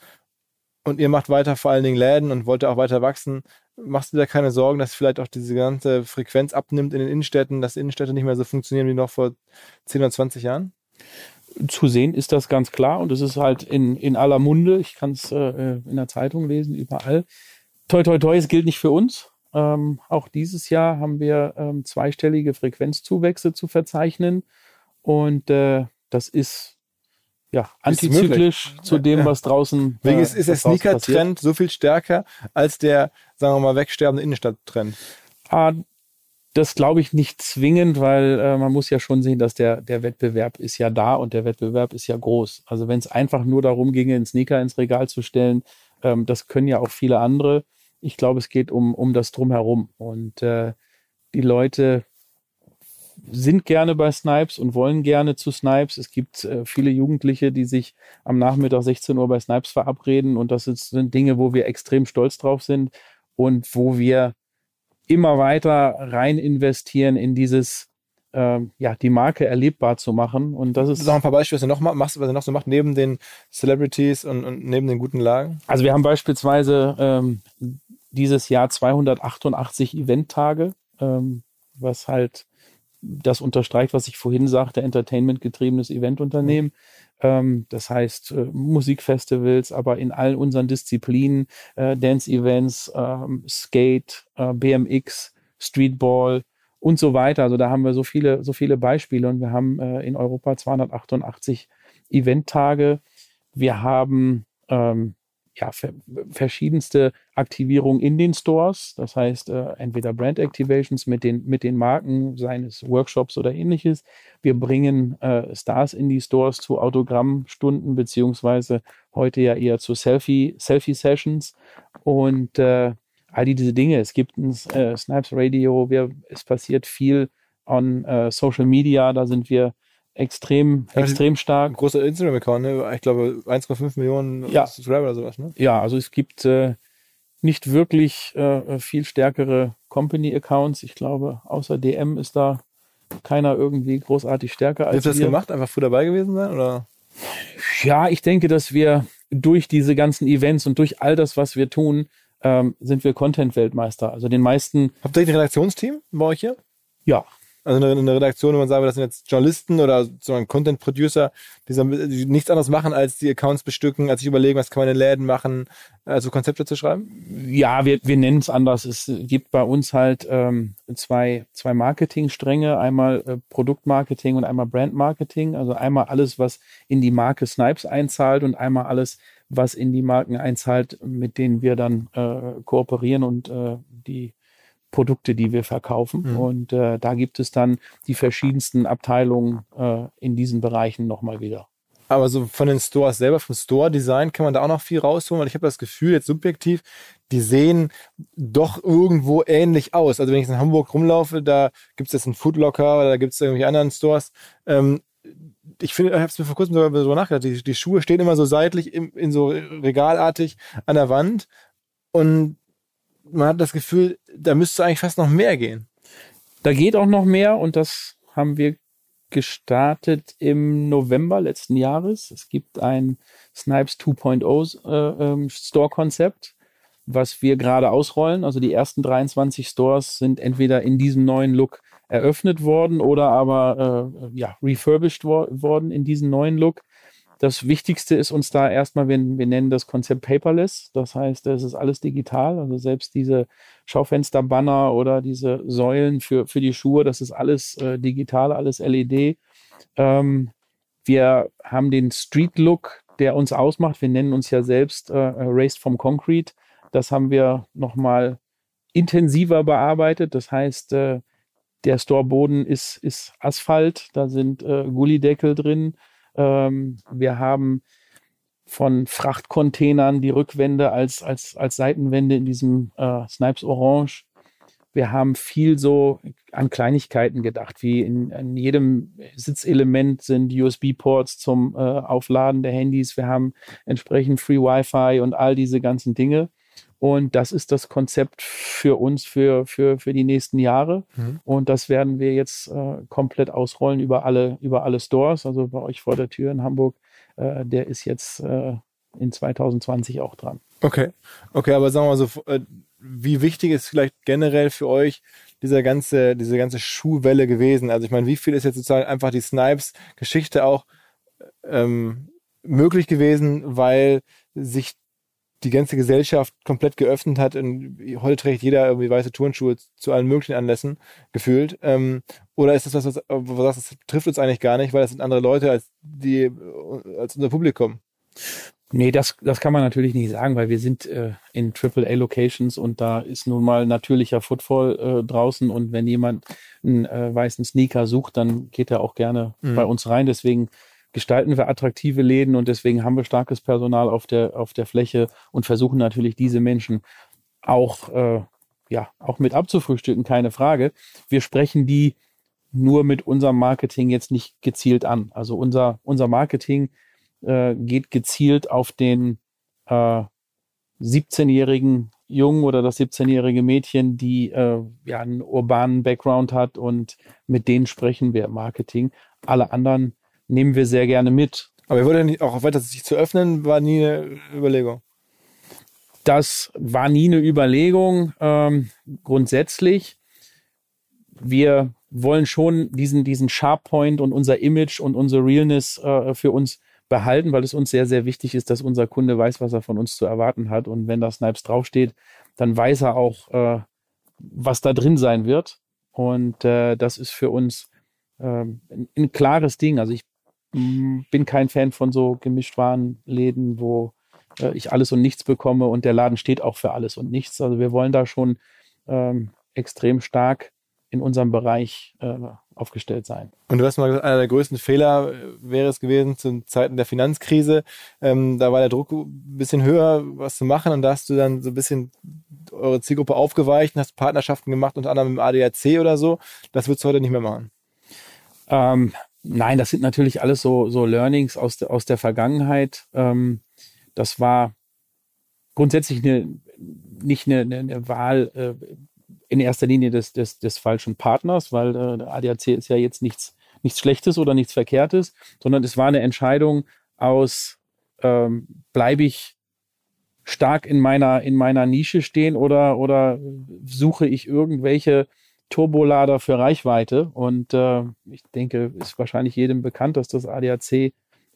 und ihr macht weiter vor allen Dingen Läden und wollt auch weiter wachsen machst du da keine Sorgen, dass vielleicht auch diese ganze Frequenz abnimmt in den Innenstädten, dass Innenstädte nicht mehr so funktionieren wie noch vor 10 oder 20 Jahren? Zu sehen ist das ganz klar und es ist halt in, in aller Munde. Ich kann es äh, in der Zeitung lesen, überall. Toi, toi, toi, es gilt nicht für uns. Ähm, auch dieses Jahr haben wir ähm, zweistellige Frequenzzuwächse zu verzeichnen und äh, das ist ja, antizyklisch zu dem, was draußen. Wegen äh, ist, ist der Sneaker-Trend so viel stärker als der, sagen wir mal, wegsterbende Innenstadt-Trend. Ah, das glaube ich nicht zwingend, weil äh, man muss ja schon sehen, dass der, der Wettbewerb ist ja da und der Wettbewerb ist ja groß. Also wenn es einfach nur darum ginge, einen Sneaker ins Regal zu stellen, ähm, das können ja auch viele andere. Ich glaube, es geht um, um das Drumherum. Und äh, die Leute sind gerne bei Snipes und wollen gerne zu Snipes. Es gibt äh, viele Jugendliche, die sich am Nachmittag 16 Uhr bei Snipes verabreden und das sind Dinge, wo wir extrem stolz drauf sind und wo wir immer weiter rein investieren in dieses ähm, ja, die Marke erlebbar zu machen. Und das ist. Sag ein paar Beispiele, was ihr noch machst, was ihr noch so macht, neben den Celebrities und, und neben den guten Lagen? Also wir haben beispielsweise ähm, dieses Jahr 288 Eventtage, ähm, was halt das unterstreicht, was ich vorhin sagte, Entertainment-getriebenes Eventunternehmen. Ähm, das heißt äh, Musikfestivals, aber in all unseren Disziplinen, äh, Dance-Events, ähm, Skate, äh, BMX, Streetball, und so weiter. Also da haben wir so viele, so viele Beispiele und wir haben äh, in Europa 288 Eventtage. Wir haben ähm, ja, verschiedenste Aktivierungen in den Stores. Das heißt, äh, entweder Brand Activations mit den, mit den Marken, seines Workshops oder ähnliches. Wir bringen äh, Stars in die Stores zu Autogrammstunden, beziehungsweise heute ja eher zu Selfie, Selfie. Und äh, all diese Dinge. Es gibt ein äh, Snipes Radio, wir, es passiert viel on äh, Social Media, da sind wir extrem, ja, extrem stark. großer Instagram-Account, ne? ich glaube 1,5 Millionen ja. Subscriber oder sowas. Ne? Ja, also es gibt äh, nicht wirklich äh, viel stärkere Company-Accounts. Ich glaube, außer DM ist da keiner irgendwie großartig stärker als Hast du das gemacht? Einfach früh dabei gewesen sein? Oder? Ja, ich denke, dass wir durch diese ganzen Events und durch all das, was wir tun, ähm, sind wir Content-Weltmeister. Also den meisten. Habt ihr ein Redaktionsteam bei euch hier? Ja. Also eine, eine Redaktion, wo man sagt, das sind jetzt Journalisten oder so ein Content-Producer, die, die, nichts anderes machen, als die Accounts bestücken, als sich überlegen, was kann man in Läden machen, also Konzepte zu schreiben? Ja, wir, wir nennen es anders. Es gibt bei uns halt ähm, zwei, zwei Marketingstränge, einmal äh, Produktmarketing und einmal Brandmarketing. Also einmal alles, was in die Marke Snipes einzahlt und einmal alles, was in die Marken einzahlt, mit denen wir dann äh, kooperieren und äh, die Produkte, die wir verkaufen. Mhm. Und äh, da gibt es dann die verschiedensten Abteilungen äh, in diesen Bereichen nochmal wieder. Aber so von den Stores selber, vom Store-Design kann man da auch noch viel rausholen, weil ich habe das Gefühl, jetzt subjektiv, die sehen doch irgendwo ähnlich aus. Also wenn ich in Hamburg rumlaufe, da gibt es jetzt einen Foodlocker oder da gibt es irgendwelche anderen Stores. Ähm, ich finde, ich habe es mir vor kurzem sogar darüber nachgedacht, die, die Schuhe stehen immer so seitlich in, in so regalartig an der Wand und man hat das Gefühl, da müsste eigentlich fast noch mehr gehen. Da geht auch noch mehr und das haben wir gestartet im November letzten Jahres. Es gibt ein Snipes 2.0 äh, ähm, Store-Konzept, was wir gerade ausrollen. Also die ersten 23 Stores sind entweder in diesem neuen Look eröffnet worden oder aber äh, ja, refurbished wo worden in diesen neuen Look. Das Wichtigste ist uns da erstmal, wir, wir nennen das Konzept paperless. Das heißt, es ist alles digital. Also selbst diese Schaufensterbanner oder diese Säulen für, für die Schuhe, das ist alles äh, digital, alles LED. Ähm, wir haben den Street Look, der uns ausmacht. Wir nennen uns ja selbst äh, Raised from Concrete. Das haben wir nochmal intensiver bearbeitet. Das heißt, äh, der Storeboden ist, ist Asphalt, da sind äh, Gullideckel drin. Ähm, wir haben von Frachtcontainern die Rückwände als, als, als Seitenwände in diesem äh, Snipes Orange. Wir haben viel so an Kleinigkeiten gedacht, wie in, in jedem Sitzelement sind USB-Ports zum äh, Aufladen der Handys. Wir haben entsprechend Free Wi-Fi und all diese ganzen Dinge. Und das ist das Konzept für uns für, für, für die nächsten Jahre. Mhm. Und das werden wir jetzt äh, komplett ausrollen über alle, über alle Stores. Also bei euch vor der Tür in Hamburg, äh, der ist jetzt äh, in 2020 auch dran. Okay, okay, aber sagen wir mal so, äh, wie wichtig ist vielleicht generell für euch dieser ganze, diese ganze Schuhwelle gewesen? Also ich meine, wie viel ist jetzt sozusagen einfach die Snipes-Geschichte auch ähm, möglich gewesen, weil sich die ganze Gesellschaft komplett geöffnet hat. Und heute trägt jeder irgendwie weiße Turnschuhe zu allen möglichen Anlässen gefühlt. Ähm, oder ist das was, was, was das trifft uns eigentlich gar nicht, weil das sind andere Leute als die als unser Publikum? Nee, das, das kann man natürlich nicht sagen, weil wir sind äh, in AAA-Locations und da ist nun mal natürlicher Footfall äh, draußen und wenn jemand einen äh, weißen Sneaker sucht, dann geht er auch gerne mhm. bei uns rein. Deswegen gestalten wir attraktive Läden und deswegen haben wir starkes Personal auf der, auf der Fläche und versuchen natürlich diese Menschen auch, äh, ja, auch mit abzufrühstücken, keine Frage. Wir sprechen die nur mit unserem Marketing jetzt nicht gezielt an. Also unser, unser Marketing äh, geht gezielt auf den äh, 17-jährigen Jungen oder das 17-jährige Mädchen, die äh, ja einen urbanen Background hat und mit denen sprechen wir Marketing. Alle anderen nehmen wir sehr gerne mit. Aber ihr wollt nicht auch weiter sich zu öffnen, war nie eine Überlegung. Das war nie eine Überlegung. Ähm, grundsätzlich, wir wollen schon diesen, diesen Sharppoint und unser Image und unsere Realness äh, für uns behalten, weil es uns sehr, sehr wichtig ist, dass unser Kunde weiß, was er von uns zu erwarten hat. Und wenn da Snipes draufsteht, dann weiß er auch, äh, was da drin sein wird. Und äh, das ist für uns äh, ein, klares Ding. Also ich bin kein Fan von so Gemischtwarenläden, wo äh, ich alles und nichts bekomme und der Laden steht auch für alles und nichts. Also wir wollen da schon ähm, extrem stark in unserem Bereich äh, aufgestellt sein. Und du hast mal gesagt, einer der größten Fehler äh, wäre es gewesen zu Zeiten der Finanzkrise. Ähm, da war der Druck ein bisschen höher, was zu machen. Und da hast du dann so ein bisschen eure Zielgruppe aufgeweicht und hast Partnerschaften gemacht, unter anderem mit dem ADAC oder so. Das würdest du heute nicht mehr machen. Ähm, nein, das sind natürlich alles so, so Learnings aus, de, aus der Vergangenheit. Ähm, das war grundsätzlich eine, nicht eine, eine, eine Wahl äh, in erster Linie des, des, des falschen Partners, weil äh, ADAC ist ja jetzt nichts, nichts Schlechtes oder nichts Verkehrtes, sondern es war eine Entscheidung aus, ähm, bleibe ich stark in meiner, in meiner Nische stehen oder, oder suche ich irgendwelche Turbolader für Reichweite? Und äh, ich denke, ist wahrscheinlich jedem bekannt, dass das ADAC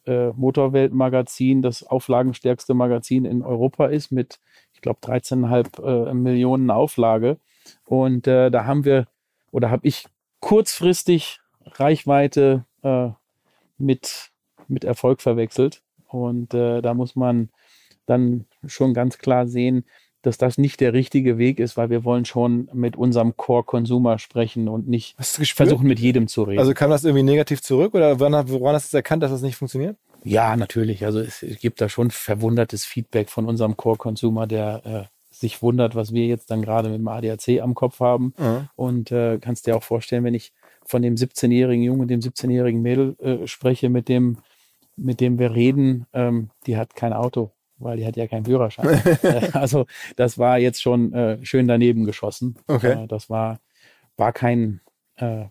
äh, Motorweltmagazin das auflagenstärkste Magazin in Europa ist mit, ich glaube, 13,5 äh, Millionen Auflage. Und äh, da haben wir oder habe ich kurzfristig Reichweite äh, mit, mit Erfolg verwechselt. Und äh, da muss man dann schon ganz klar sehen, dass das nicht der richtige Weg ist, weil wir wollen schon mit unserem Core-Consumer sprechen und nicht versuchen, mit jedem zu reden. Also kam das irgendwie negativ zurück oder woran, hast du erkannt, dass das nicht funktioniert? Ja, natürlich. Also es, es gibt da schon verwundertes Feedback von unserem Core-Consumer, der äh, sich wundert, was wir jetzt dann gerade mit dem ADAC am Kopf haben. Mhm. Und äh, kannst dir auch vorstellen, wenn ich von dem 17-jährigen Jungen und dem 17-jährigen Mädel äh, spreche, mit dem, mit dem wir reden, ähm, die hat kein Auto, weil die hat ja keinen Führerschein. Äh, also das war jetzt schon äh, schön daneben geschossen. Okay. Äh, das war, war kein, äh,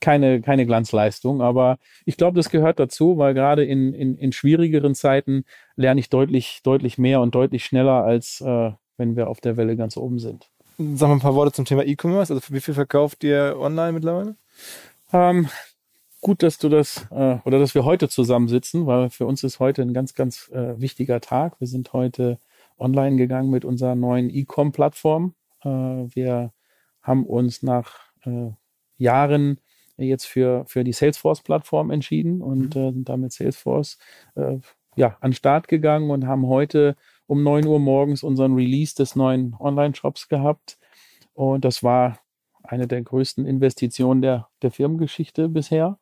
keine, keine Glanzleistung, aber ich glaube, das gehört dazu, weil gerade in, in, in schwierigeren Zeiten lerne ich deutlich, deutlich mehr und deutlich schneller als äh, wenn wir auf der Welle ganz oben sind. Sag mal ein paar Worte zum Thema E-Commerce. Also wie viel verkauft ihr online mittlerweile? Ähm, gut, dass du das äh, oder dass wir heute zusammensitzen, weil für uns ist heute ein ganz, ganz äh, wichtiger Tag. Wir sind heute online gegangen mit unserer neuen E-Com-Plattform. Äh, wir haben uns nach äh, Jahren jetzt für, für die Salesforce-Plattform entschieden und mhm. äh, sind damit Salesforce äh, ja, an den Start gegangen und haben heute um 9 Uhr morgens unseren Release des neuen Online-Shops gehabt. Und das war eine der größten Investitionen der, der Firmengeschichte bisher.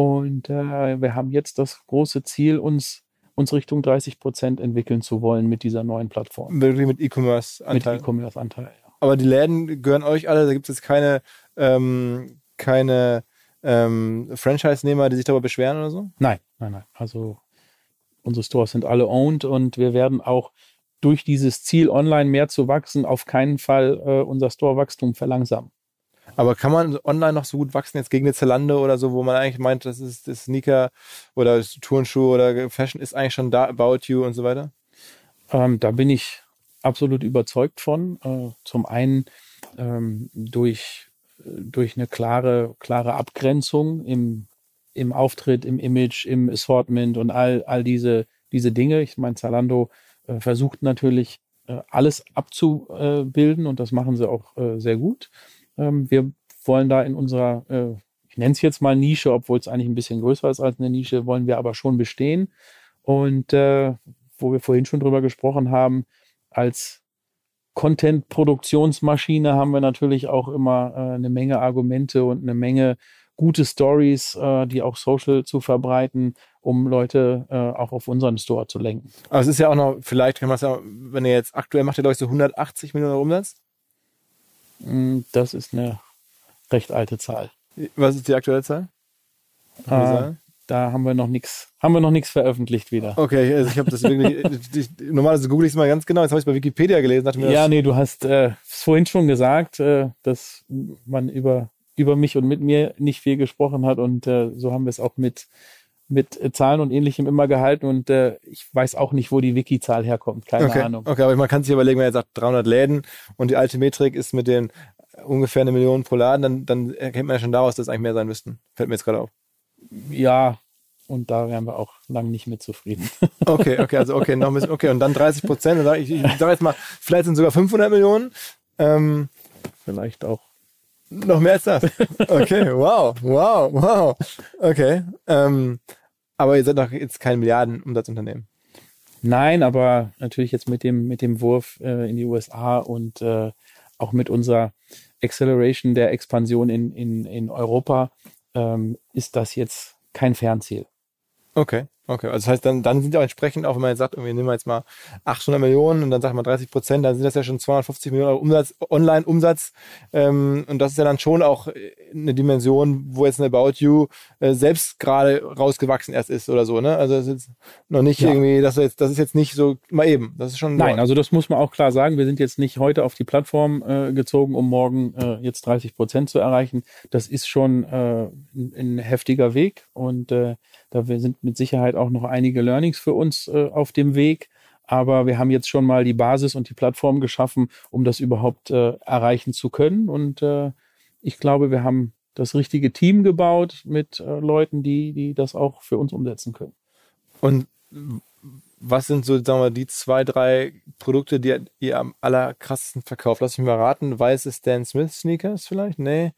Und äh, wir haben jetzt das große Ziel, uns, uns Richtung 30 Prozent entwickeln zu wollen mit dieser neuen Plattform. Wirklich mit E-Commerce-Anteil. Mit E-Commerce-Anteil, ja. Aber die Läden gehören euch alle, da gibt es jetzt keine, ähm, keine ähm, Franchise-Nehmer, die sich darüber beschweren oder so? Nein, nein, nein. Also unsere Stores sind alle owned und wir werden auch durch dieses Ziel, online mehr zu wachsen, auf keinen Fall äh, unser Store-Wachstum verlangsamen. Aber kann man online noch so gut wachsen, jetzt gegen eine Zalando oder so, wo man eigentlich meint, das ist das Sneaker oder Turnschuh oder Fashion ist eigentlich schon da, About You und so weiter? Ähm, da bin ich absolut überzeugt von. Äh, zum einen ähm, durch, durch eine klare, klare Abgrenzung im im Auftritt, im Image, im Assortment und all, all diese, diese Dinge. Ich meine, Zalando äh, versucht natürlich äh, alles abzubilden und das machen sie auch äh, sehr gut. Ähm, wir wollen da in unserer, äh, ich nenne es jetzt mal Nische, obwohl es eigentlich ein bisschen größer ist als eine Nische, wollen wir aber schon bestehen. Und äh, wo wir vorhin schon drüber gesprochen haben, als Content-Produktionsmaschine haben wir natürlich auch immer äh, eine Menge Argumente und eine Menge gute Stories, äh, die auch social zu verbreiten, um Leute äh, auch auf unseren Store zu lenken. Aber es ist ja auch noch, vielleicht kann man sagen, wenn ihr jetzt aktuell macht, ihr glaube ich so 180 Millionen Umsatz? Mm, das ist eine recht alte Zahl. Was ist die aktuelle Zahl? Äh, da haben wir noch nichts, haben wir noch nichts veröffentlicht wieder. Okay, also ich habe das wirklich, ich, normalerweise google ich es mal ganz genau, jetzt habe ich es bei Wikipedia gelesen. Dachte mir, ja, nee, du hast äh, vorhin schon gesagt, äh, dass man über, über mich und mit mir nicht viel gesprochen hat und äh, so haben wir es auch mit, mit Zahlen und ähnlichem immer gehalten und äh, ich weiß auch nicht, wo die Wiki-Zahl herkommt, keine okay, Ahnung. Okay, aber man kann sich überlegen, wenn er sagt 300 Läden und die alte Metrik ist mit den ungefähr eine Million pro Laden, dann, dann erkennt man ja schon daraus, dass es eigentlich mehr sein müssten. Fällt mir jetzt gerade auf. Ja, und da wären wir auch lang nicht mit zufrieden. Okay, okay, also okay, noch ein bisschen, okay, und dann 30 Prozent, ich, ich sage jetzt mal, vielleicht sind sogar 500 Millionen. Ähm, Vielleicht auch. Noch mehr als das? Okay, wow, wow, wow. Okay, ähm, aber ihr seid doch jetzt kein Milliardenumsatzunternehmen. Nein, aber natürlich jetzt mit dem, mit dem Wurf äh, in die USA und äh, auch mit unserer Acceleration der Expansion in, in, in Europa ähm, ist das jetzt kein Fernziel. Okay, okay. Also das heißt, dann, dann sind ja auch entsprechend, auch wenn man jetzt sagt, wir nehmen wir jetzt mal 800 Millionen und dann sagt man 30 Prozent, dann sind das ja schon 250 Millionen Euro Umsatz, Online-Umsatz. Ähm, und das ist ja dann schon auch eine Dimension, wo jetzt ein About You äh, selbst gerade rausgewachsen erst ist oder so, ne? Also das ist jetzt noch nicht ja. irgendwie, das ist jetzt, das ist jetzt nicht so mal eben. Das ist schon. Nein, also das muss man auch klar sagen. Wir sind jetzt nicht heute auf die Plattform äh, gezogen, um morgen äh, jetzt 30 Prozent zu erreichen. Das ist schon äh, ein, ein heftiger Weg und äh, da sind mit Sicherheit auch noch einige Learnings für uns äh, auf dem Weg. Aber wir haben jetzt schon mal die Basis und die Plattform geschaffen, um das überhaupt äh, erreichen zu können. Und äh, ich glaube, wir haben das richtige Team gebaut mit äh, Leuten, die, die das auch für uns umsetzen können. Und was sind so, sagen wir, die zwei, drei Produkte, die ihr am allerkrassesten verkauft? Lass mich mal raten. Weiße Stan Smith Sneakers vielleicht? Nee.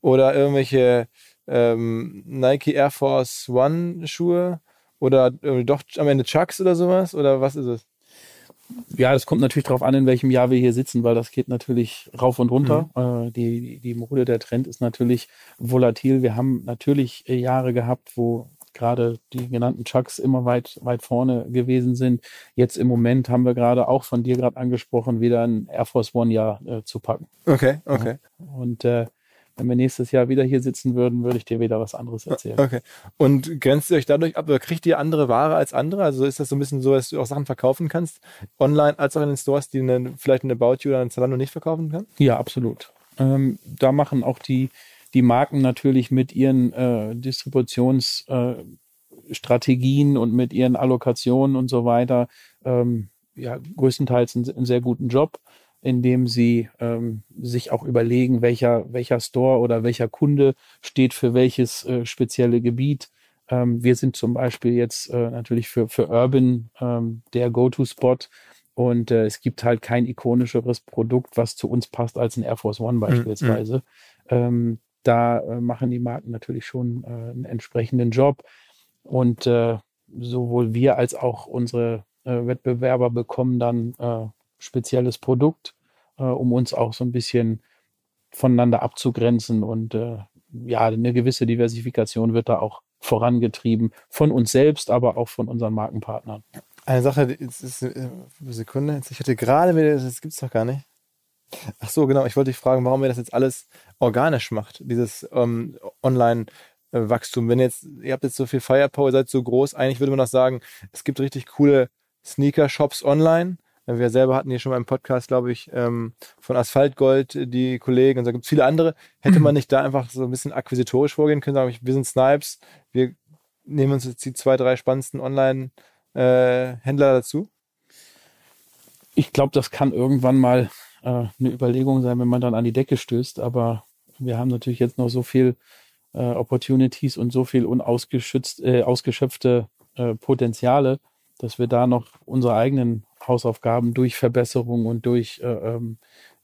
Oder irgendwelche ähm, Nike Air Force One Schuhe oder doch am Ende Chucks oder sowas? Oder was ist es? Ja, das kommt natürlich darauf an, in welchem Jahr wir hier sitzen, weil das geht natürlich rauf und runter. Mhm. Äh, die, die Mode, der Trend ist natürlich volatil. Wir haben natürlich Jahre gehabt, wo gerade die genannten Chucks immer weit, weit vorne gewesen sind. Jetzt im Moment haben wir gerade auch von dir gerade angesprochen, wieder ein Air Force One Jahr äh, zu packen. Okay, okay. Und äh, wenn wir nächstes Jahr wieder hier sitzen würden, würde ich dir wieder was anderes erzählen. Okay. Und grenzt ihr euch dadurch ab oder kriegt ihr andere Ware als andere? Also ist das so ein bisschen so, dass du auch Sachen verkaufen kannst, online als auch in den Stores, die eine, vielleicht eine About You oder ein Zalando nicht verkaufen kann? Ja, absolut. Ähm, da machen auch die, die Marken natürlich mit ihren äh, Distributionsstrategien äh, und mit ihren Allokationen und so weiter ähm, ja, größtenteils einen, einen sehr guten Job indem sie ähm, sich auch überlegen, welcher, welcher Store oder welcher Kunde steht für welches äh, spezielle Gebiet. Ähm, wir sind zum Beispiel jetzt äh, natürlich für, für Urban ähm, der Go-To-Spot und äh, es gibt halt kein ikonischeres Produkt, was zu uns passt als ein Air Force One mhm, beispielsweise. Mhm. Da äh, machen die Marken natürlich schon äh, einen entsprechenden Job und äh, sowohl wir als auch unsere Wettbewerber bekommen dann spezielles Produkt, äh, um uns auch so ein bisschen voneinander abzugrenzen und äh, ja, eine gewisse Diversifikation wird da auch vorangetrieben von uns selbst, aber auch von unseren Markenpartnern. Eine Sache, jetzt ist eine äh, Sekunde, ich hatte gerade wieder, das gibt es doch gar nicht. Ach so, genau, ich wollte dich fragen, warum ihr das jetzt alles organisch macht, dieses ähm, Online-Wachstum. Wenn jetzt, ihr habt jetzt so viel Firepower, seid so groß, eigentlich würde man doch sagen, es gibt richtig coole Sneaker-Shops online, wir selber hatten hier schon mal im Podcast, glaube ich, ähm, von Asphaltgold die Kollegen und da gibt es viele andere. Hätte man nicht da einfach so ein bisschen akquisitorisch vorgehen können, sagen wir sind Snipes, wir nehmen uns jetzt die zwei, drei spannendsten Online-Händler äh, dazu? Ich glaube, das kann irgendwann mal äh, eine Überlegung sein, wenn man dann an die Decke stößt, aber wir haben natürlich jetzt noch so viel äh, Opportunities und so viel unausgeschützt, äh, ausgeschöpfte äh, Potenziale, dass wir da noch unsere eigenen Hausaufgaben durch Verbesserung und durch äh, ähm,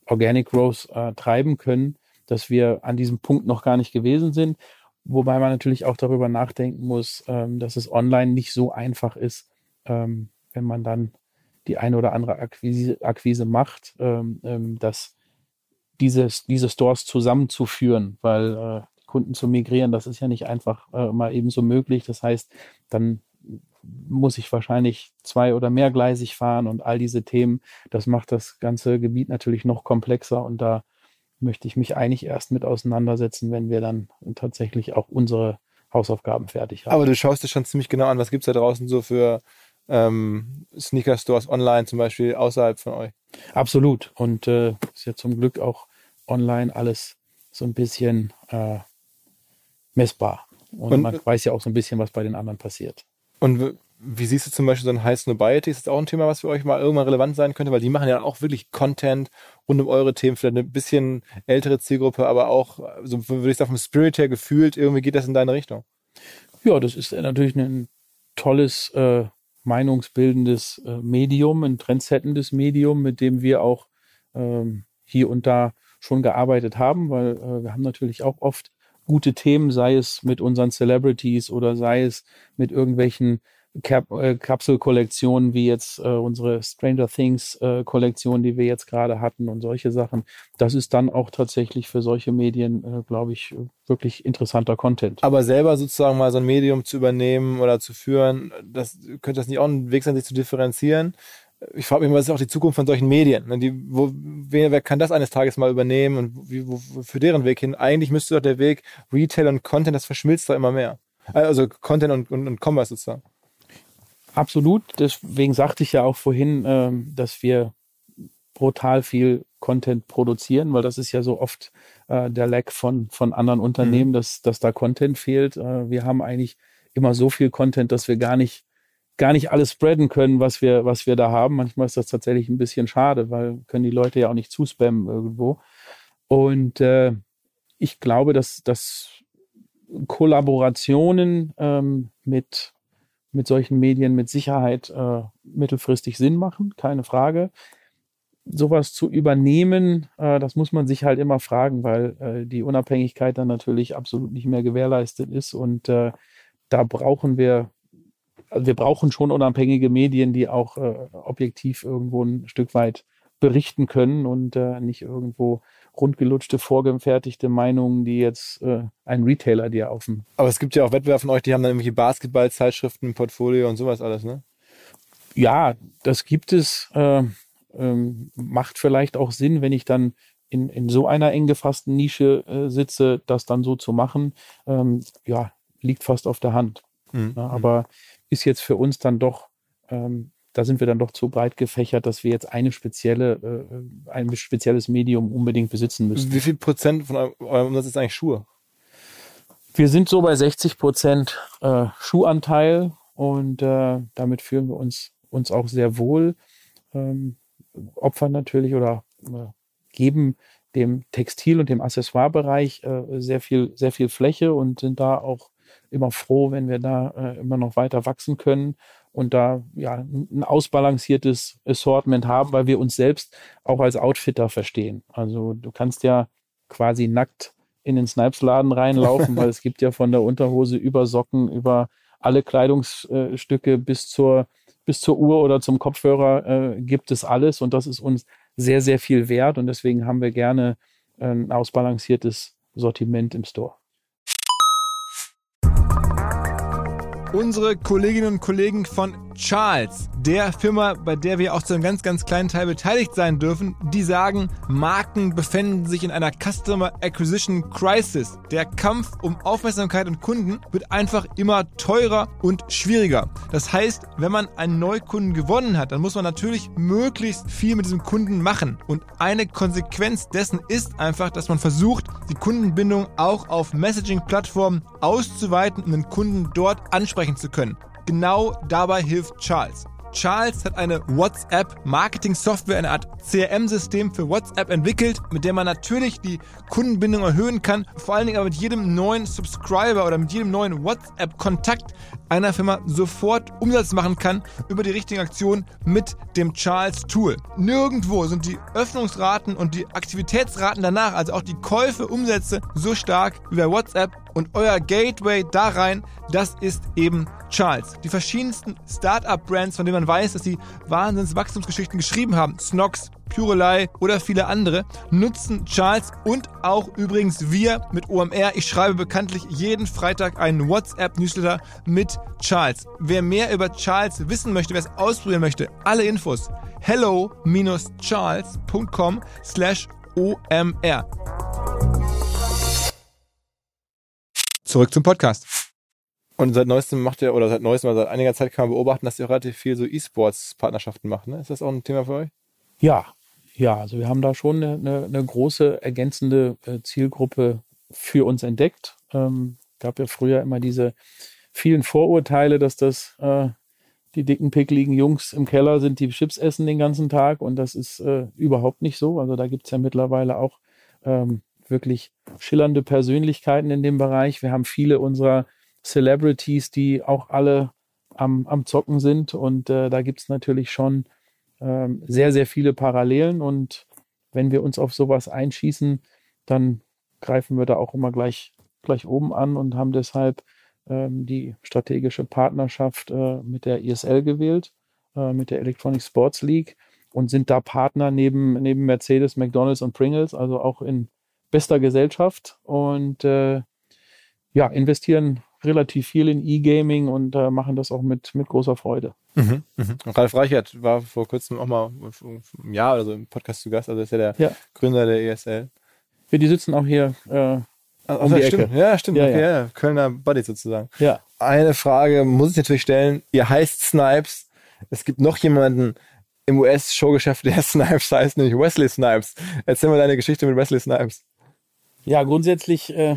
Organic Growth äh, treiben können, dass wir an diesem Punkt noch gar nicht gewesen sind. Wobei man natürlich auch darüber nachdenken muss, ähm, dass es online nicht so einfach ist, ähm, wenn man dann die eine oder andere Akquise, Akquise macht, ähm, ähm dass dieses, diese Stores zusammenzuführen, weil äh, Kunden zu migrieren, das ist ja nicht einfach äh, mal eben so möglich. Das heißt, dann muss ich wahrscheinlich zwei oder mehrgleisig fahren und all diese Themen. Das macht das ganze Gebiet natürlich noch komplexer und da möchte ich mich eigentlich erst mit auseinandersetzen, wenn wir dann tatsächlich auch unsere Hausaufgaben fertig haben. Aber du schaust dir schon ziemlich genau an, was gibt es da draußen so für ähm, Sneaker-Stores online zum Beispiel außerhalb von euch? Absolut. Und äh, ist ja zum Glück auch online alles so ein bisschen äh, messbar. Und, und, man weiß ja auch so ein bisschen, was bei den anderen passiert. Und wie siehst du zum Beispiel so ein High Snobiety? Ist das auch ein Thema, was für euch mal irgendwann relevant sein könnte? Weil die machen ja auch wirklich Content rund um eure Themen, vielleicht eine bisschen ältere Zielgruppe, aber auch, so würde ich sagen, vom Spirit her gefühlt, irgendwie geht das in deine Richtung. Ja, das ist natürlich ein tolles, äh, meinungsbildendes äh, Medium, ein trendsettendes Medium, mit dem wir auch ähm, hier und da schon gearbeitet haben, weil äh, wir haben natürlich auch oft gute Themen, sei es mit unseren Celebrities oder sei es mit irgendwelchen Cap äh, Kapselkollektionen wie jetzt äh, unsere Stranger Things äh, Kollektion, die wir jetzt gerade hatten und solche Sachen. Das ist dann auch tatsächlich für solche Medien, äh, glaube ich, wirklich interessanter Content. Aber selber sozusagen mal so ein Medium zu übernehmen oder zu führen, das könnte das nicht auch ein Weg sein, sich zu differenzieren? Ich frage mich mal, was ist auch die Zukunft von solchen Medien? Ne? Die, wo, wer, wer kann das eines Tages mal übernehmen und wie, wo, für deren Weg hin? Eigentlich müsste doch der Weg Retail und Content, das verschmilzt doch immer mehr. Also Content und, und, und Commerce sozusagen. Absolut. Deswegen sagte ich ja auch vorhin, ähm, dass wir brutal viel Content produzieren, weil das ist ja so oft äh, der Lack von, von anderen Unternehmen, mhm. dass, dass da Content fehlt. Äh, wir haben eigentlich immer so viel Content, dass wir gar nicht, gar nicht alles spreaden können, was wir, was wir da haben. Manchmal ist das tatsächlich ein bisschen schade, weil können die Leute ja auch nicht zuspammen irgendwo. Und äh, ich glaube, dass, dass Kollaborationen ähm, mit mit solchen Medien mit Sicherheit äh, mittelfristig Sinn machen, keine Frage. Sowas zu übernehmen, äh, das muss man sich halt immer fragen, weil äh, die Unabhängigkeit dann natürlich absolut nicht mehr gewährleistet ist. Und äh, da brauchen wir, also wir brauchen schon unabhängige Medien, die auch äh, objektiv irgendwo ein Stück weit berichten können und äh, nicht irgendwo rundgelutschte, vorgefertigte Meinungen, die jetzt äh, ein Retailer dir auf dem. Aber es gibt ja auch Wettbewerber von euch, die haben dann irgendwelche Basketballzeitschriften Portfolio und sowas alles, ne? Ja, das gibt es. Äh, ähm, macht vielleicht auch Sinn, wenn ich dann in, in so einer eng gefassten Nische äh, sitze, das dann so zu machen. Ähm, ja, liegt fast auf der Hand. Mhm. Ja, aber ist jetzt für uns dann doch ähm, da sind wir dann doch zu breit gefächert, dass wir jetzt eine spezielle, äh, ein spezielles Medium unbedingt besitzen müssen. Wie viel Prozent von eurem Umsatz ist eigentlich Schuhe? Wir sind so bei 60 Prozent äh, Schuhanteil und äh, damit fühlen wir uns, uns auch sehr wohl. Ähm, opfern natürlich oder äh, geben dem Textil- und dem Accessoirebereich äh, sehr viel, sehr viel Fläche und sind da auch immer froh, wenn wir da äh, immer noch weiter wachsen können und da ja ein ausbalanciertes Assortment haben, weil wir uns selbst auch als Outfitter verstehen. Also du kannst ja quasi nackt in den Snipes-Laden reinlaufen, weil es gibt ja von der Unterhose über Socken, über alle Kleidungsstücke bis zur, bis zur Uhr oder zum Kopfhörer äh, gibt es alles und das ist uns sehr, sehr viel wert und deswegen haben wir gerne ein ausbalanciertes Sortiment im Store. Unsere Kolleginnen und Kollegen von Charles, der Firma, bei der wir auch zu einem ganz, ganz kleinen Teil beteiligt sein dürfen, die sagen, Marken befinden sich in einer Customer Acquisition Crisis. Der Kampf um Aufmerksamkeit und Kunden wird einfach immer teurer und schwieriger. Das heißt, wenn man einen Neukunden gewonnen hat, dann muss man natürlich möglichst viel mit diesem Kunden machen. Und eine Konsequenz dessen ist einfach, dass man versucht, die Kundenbindung auch auf Messaging-Plattformen auszuweiten, um den Kunden dort ansprechen zu können. Genau dabei hilft Charles. Charles hat eine WhatsApp-Marketing-Software, eine Art CRM-System für WhatsApp entwickelt, mit der man natürlich die Kundenbindung erhöhen kann, vor allen Dingen aber mit jedem neuen Subscriber oder mit jedem neuen WhatsApp-Kontakt einer Firma sofort Umsatz machen kann über die richtige Aktion mit dem Charles-Tool. Nirgendwo sind die Öffnungsraten und die Aktivitätsraten danach, also auch die Käufe, Umsätze, so stark wie bei WhatsApp und euer Gateway da rein, das ist eben Charles. Die verschiedensten Startup-Brands, von denen man weiß, dass sie Wahnsinns-Wachstumsgeschichten geschrieben haben, Snox, Purelei oder viele andere, nutzen Charles und auch übrigens wir mit OMR. Ich schreibe bekanntlich jeden Freitag einen WhatsApp-Newsletter mit Charles. Wer mehr über Charles wissen möchte, wer es ausprobieren möchte, alle Infos hello-charles.com slash OMR. Zurück zum Podcast. Und seit neuestem macht ihr, oder seit neuestem, also seit einiger Zeit kann man beobachten, dass ihr auch relativ viel so E-Sports-Partnerschaften macht. Ne? Ist das auch ein Thema für euch? Ja, ja, also wir haben da schon eine, eine, große ergänzende äh, Zielgruppe für uns entdeckt. Ähm, gab ja früher immer diese vielen Vorurteile, dass das äh, die dicken, pickligen Jungs im Keller sind, die Chips essen den ganzen Tag. Und das ist äh, überhaupt nicht so. Also da gibt's ja mittlerweile auch ähm, wirklich schillernde Persönlichkeiten in dem Bereich. Wir haben viele unserer Celebrities, die auch alle am, am Zocken sind. Und äh, da gibt's natürlich schon ähm, sehr, sehr viele Parallelen. Und wenn wir uns auf sowas einschießen, dann greifen wir da auch immer gleich, gleich oben an und haben deshalb ähm, die strategische Partnerschaft äh, mit der ISL gewählt, äh, mit der Electronic Sports League und sind da Partner neben, neben Mercedes, McDonalds und Pringles, also auch in bester Gesellschaft und äh, ja, investieren relativ viel in E-Gaming und äh, machen das auch mit, mit großer Freude. Mhm, mhm. Ralf Reichert war vor kurzem auch mal im Jahr oder so im Podcast zu Gast, also ist ja der ja. Gründer der ESL. Ja, die sitzen auch hier äh, also, um die stimmt. Ecke. Ja, stimmt. Ja, okay, ja. ja. Kölner Buddy sozusagen. Ja. Eine Frage muss ich natürlich stellen. Ihr heißt Snipes. Es gibt noch jemanden im US-Showgeschäft, der Snipes heißt, nämlich Wesley Snipes. Erzähl mal deine Geschichte mit Wesley Snipes. Ja, grundsätzlich äh,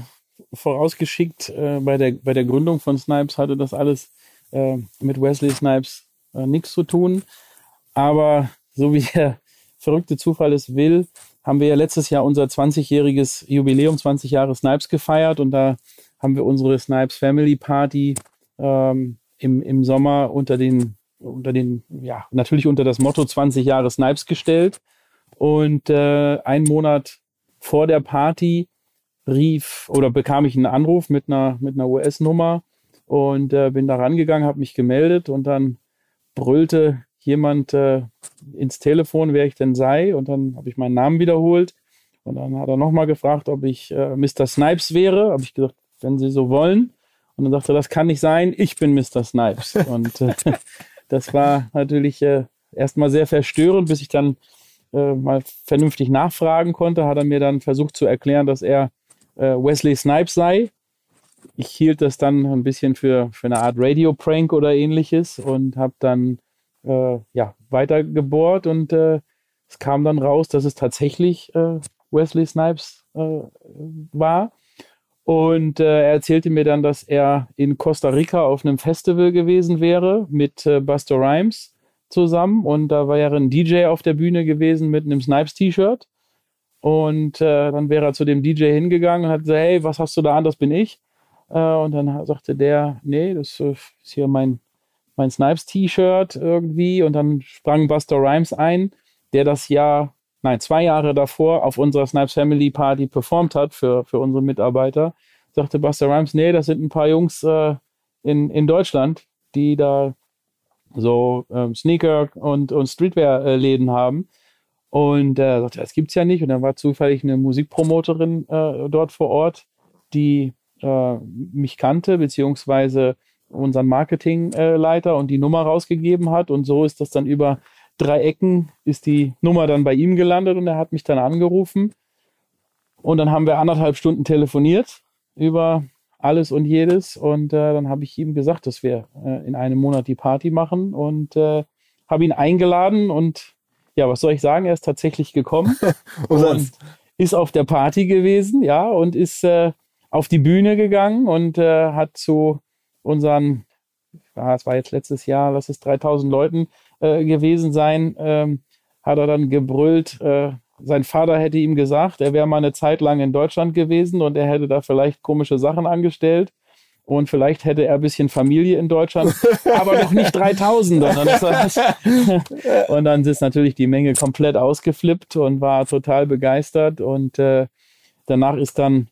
vorausgeschickt, äh, bei, der, bei der Gründung von Snipes hatte das alles äh, mit Wesley Snipes äh, nichts zu tun. Aber so wie der verrückte Zufall es will, haben wir ja letztes Jahr unser 20-jähriges Jubiläum, 20 Jahre Snipes gefeiert und da haben wir unsere Snipes Family Party ähm, im, im Sommer unter den, unter den, ja, natürlich unter das Motto 20 Jahre Snipes gestellt. Und äh, einen Monat vor der Party rief oder bekam ich einen Anruf mit einer, mit einer US-Nummer und äh, bin da rangegangen, habe mich gemeldet und dann brüllte jemand äh, ins Telefon, wer ich denn sei. Und dann habe ich meinen Namen wiederholt. Und dann hat er nochmal gefragt, ob ich äh, Mr. Snipes wäre. Habe ich gesagt, wenn Sie so wollen. Und dann sagte er, das kann nicht sein, ich bin Mr. Snipes. Und äh, das war natürlich äh, erstmal sehr verstörend, bis ich dann äh, mal vernünftig nachfragen konnte, hat er mir dann versucht zu erklären, dass er Wesley Snipes sei. Ich hielt das dann ein bisschen für, für eine Art Radio-Prank oder ähnliches und habe dann äh, ja, weiter gebohrt und äh, es kam dann raus, dass es tatsächlich äh, Wesley Snipes äh, war. Und äh, er erzählte mir dann, dass er in Costa Rica auf einem Festival gewesen wäre mit äh, Buster Rhymes zusammen. Und da wäre ein DJ auf der Bühne gewesen mit einem Snipes-T-Shirt. Und äh, dann wäre er zu dem DJ hingegangen und hat gesagt, hey, was hast du da an? Das bin ich. Äh, und dann sagte der, nee, das ist hier mein mein Snipes-T-Shirt irgendwie und dann sprang Buster Rhymes ein, der das Jahr, nein, zwei Jahre davor auf unserer Snipes Family Party performt hat für, für unsere Mitarbeiter. Sagte Buster Rhymes, nee, das sind ein paar Jungs äh, in, in Deutschland, die da so ähm, Sneaker und, und Streetwear-Läden haben. Und äh, sagte, das gibt's ja nicht. Und dann war zufällig eine Musikpromoterin äh, dort vor Ort, die äh, mich kannte, beziehungsweise unseren Marketingleiter und die Nummer rausgegeben hat. Und so ist das dann über drei Ecken, ist die Nummer dann bei ihm gelandet und er hat mich dann angerufen. Und dann haben wir anderthalb Stunden telefoniert über alles und jedes. Und äh, dann habe ich ihm gesagt, dass wir äh, in einem Monat die Party machen und äh, habe ihn eingeladen. Und ja, was soll ich sagen? Er ist tatsächlich gekommen und ist auf der Party gewesen, ja, und ist äh, auf die Bühne gegangen und äh, hat zu unseren, ja, es war jetzt letztes Jahr, lass es 3000 Leuten äh, gewesen sein, ähm, hat er dann gebrüllt, äh, sein Vater hätte ihm gesagt, er wäre mal eine Zeit lang in Deutschland gewesen und er hätte da vielleicht komische Sachen angestellt. Und vielleicht hätte er ein bisschen Familie in Deutschland, aber doch nicht 3000. Und dann, und dann ist natürlich die Menge komplett ausgeflippt und war total begeistert. Und äh, danach ist dann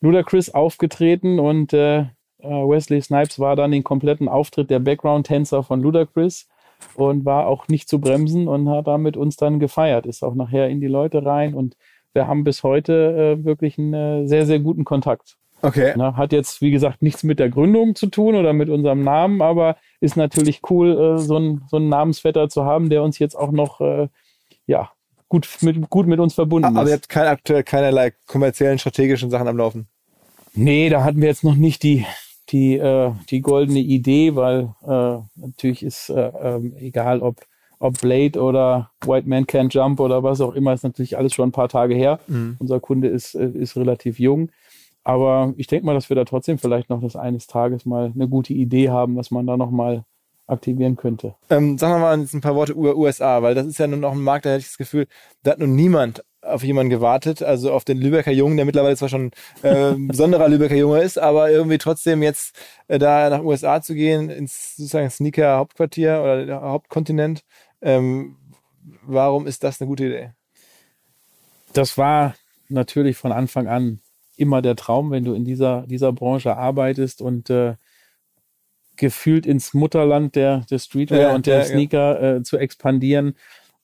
Ludacris aufgetreten und äh, äh, Wesley Snipes war dann den kompletten Auftritt der Background-Tänzer von Ludacris und war auch nicht zu bremsen und hat damit uns dann gefeiert. Ist auch nachher in die Leute rein und wir haben bis heute äh, wirklich einen äh, sehr, sehr guten Kontakt. Okay. Na, hat jetzt, wie gesagt, nichts mit der Gründung zu tun oder mit unserem Namen, aber ist natürlich cool, äh, so, einen, so einen Namensvetter zu haben, der uns jetzt auch noch äh, ja, gut mit, gut mit uns verbunden Aber ist. ihr habt kein, aktuell keinerlei kommerziellen, strategischen Sachen am Laufen. Nee, da hatten wir jetzt noch nicht die, die, äh, die goldene Idee, weil äh, natürlich ist äh, ähm, egal, ob, ob Blade oder White Man Can't Jump oder was auch immer, ist natürlich alles schon ein paar Tage her. Unser Kunde ist, äh, ist relativ jung. Aber ich denke mal, dass wir da trotzdem vielleicht noch das eines Tages mal eine gute Idee haben, was man da noch mal aktivieren könnte. Ähm, sagen wir mal jetzt ein paar Worte über USA, weil das ist ja nun noch ein Markt, da hätte ich das Gefühl, da hat nun niemand auf jemanden gewartet, also auf den Lübecker Jungen, der mittlerweile zwar schon äh, besonderer Lübecker Junge ist, aber irgendwie trotzdem jetzt äh, da nach USA zu gehen, ins sozusagen Sneaker-Hauptquartier oder der Hauptkontinent. Ähm, warum ist das eine gute Idee? das war natürlich von Anfang an immer der Traum, wenn du in dieser, dieser Branche arbeitest und äh, gefühlt ins Mutterland der, der Streetwear Ja, und der ja, ja. Sneaker äh, zu expandieren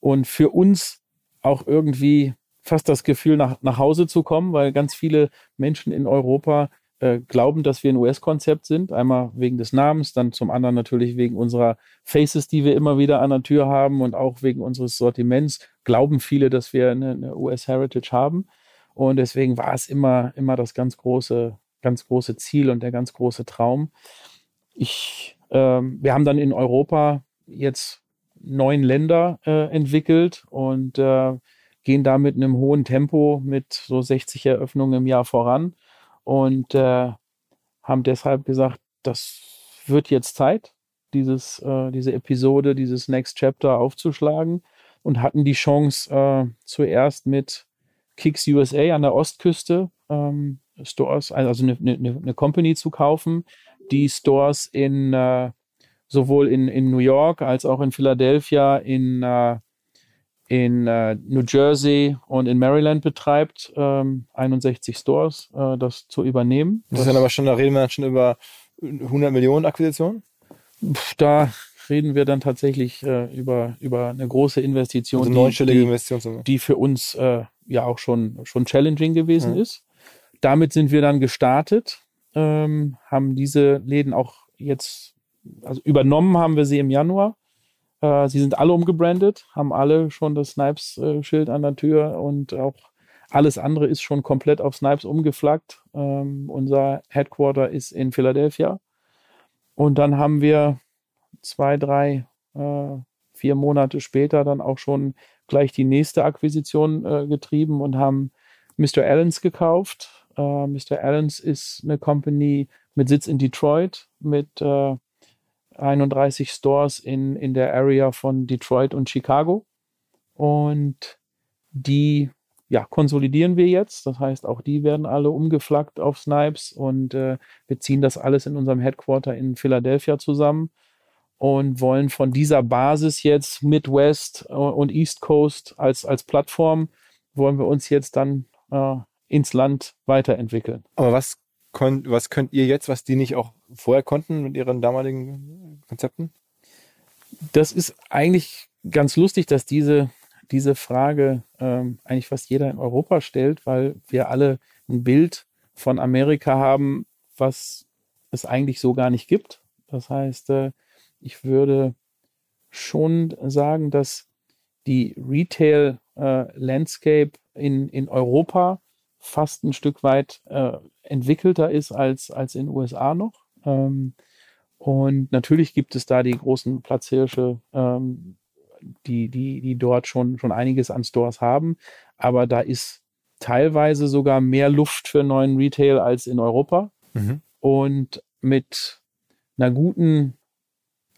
und für uns auch irgendwie fast das Gefühl, nach, nach Hause zu kommen, weil ganz viele Menschen in Europa äh, glauben, dass wir ein US-Konzept sind. Einmal wegen des Namens, dann zum anderen natürlich wegen unserer Faces, die wir immer wieder an der Tür haben und auch wegen unseres Sortiments. Glauben viele, dass wir eine, eine US-Heritage haben. Und deswegen war es immer, immer das ganz große, ganz große Ziel und der ganz große Traum. Ich, ähm, wir haben dann in Europa jetzt neun Länder äh, entwickelt und äh, gehen da mit einem hohen Tempo mit so 60 Eröffnungen im Jahr voran und äh, haben deshalb gesagt, das wird jetzt Zeit, dieses, äh, diese Episode, dieses Next Chapter aufzuschlagen und hatten die Chance äh, zuerst mit Kicks USA an der Ostküste ähm, Stores, also eine, eine, eine Company zu kaufen, die Stores in äh, sowohl in, in New York als auch in Philadelphia, in, äh, in äh, New Jersey und in Maryland betreibt, ähm, 61 Stores, äh, das zu übernehmen. Das ist dann aber schon, da reden wir dann schon über 100 Millionen Akquisitionen. Da reden wir dann tatsächlich äh, über, über eine große Investition, Also die- die, die für uns äh, ja auch schon, schon challenging gewesen Mhm. ist. Damit sind wir dann gestartet, ähm, haben diese Läden auch jetzt, also übernommen haben wir sie im Januar. Äh, sie sind alle umgebrandet, haben alle schon das Snipes-Schild an der Tür und auch alles andere ist schon komplett auf Snipes umgeflaggt. Ähm, unser Headquarter ist in Philadelphia. Und dann haben wir zwei, drei, äh, vier Monate später dann auch schon gleich die nächste Akquisition äh, getrieben und haben Mr. Allens gekauft. Äh, Mr. Allens ist eine Company mit Sitz in Detroit mit äh, 31 Stores in, in der Area von Detroit und Chicago. Und die ja, konsolidieren wir jetzt. Das heißt, auch die werden alle umgeflaggt auf Snipes und äh, wir ziehen das alles in unserem Headquarter in Philadelphia zusammen und wollen von dieser Basis jetzt Midwest äh, und East Coast als, als Plattform, wollen wir uns jetzt dann äh, ins Land weiterentwickeln. Aber was, kon was könnt ihr jetzt, was die nicht auch vorher konnten mit ihren damaligen Konzepten? Das ist eigentlich ganz lustig, dass diese, diese Frage ähm, eigentlich fast jeder in Europa stellt, weil wir alle ein Bild von Amerika haben, was es eigentlich so gar nicht gibt. Das heißt, äh, ich würde schon sagen, dass die Retail-Landscape in, in Europa fast ein Stück weit äh, entwickelter ist als, als in den USA noch. Ähm, und natürlich gibt es da die großen Platzhirsche, ähm, die, die, die dort schon, schon einiges an Stores haben. Aber da ist teilweise sogar mehr Luft für neuen Retail als in Europa. Mhm. Und mit einer guten,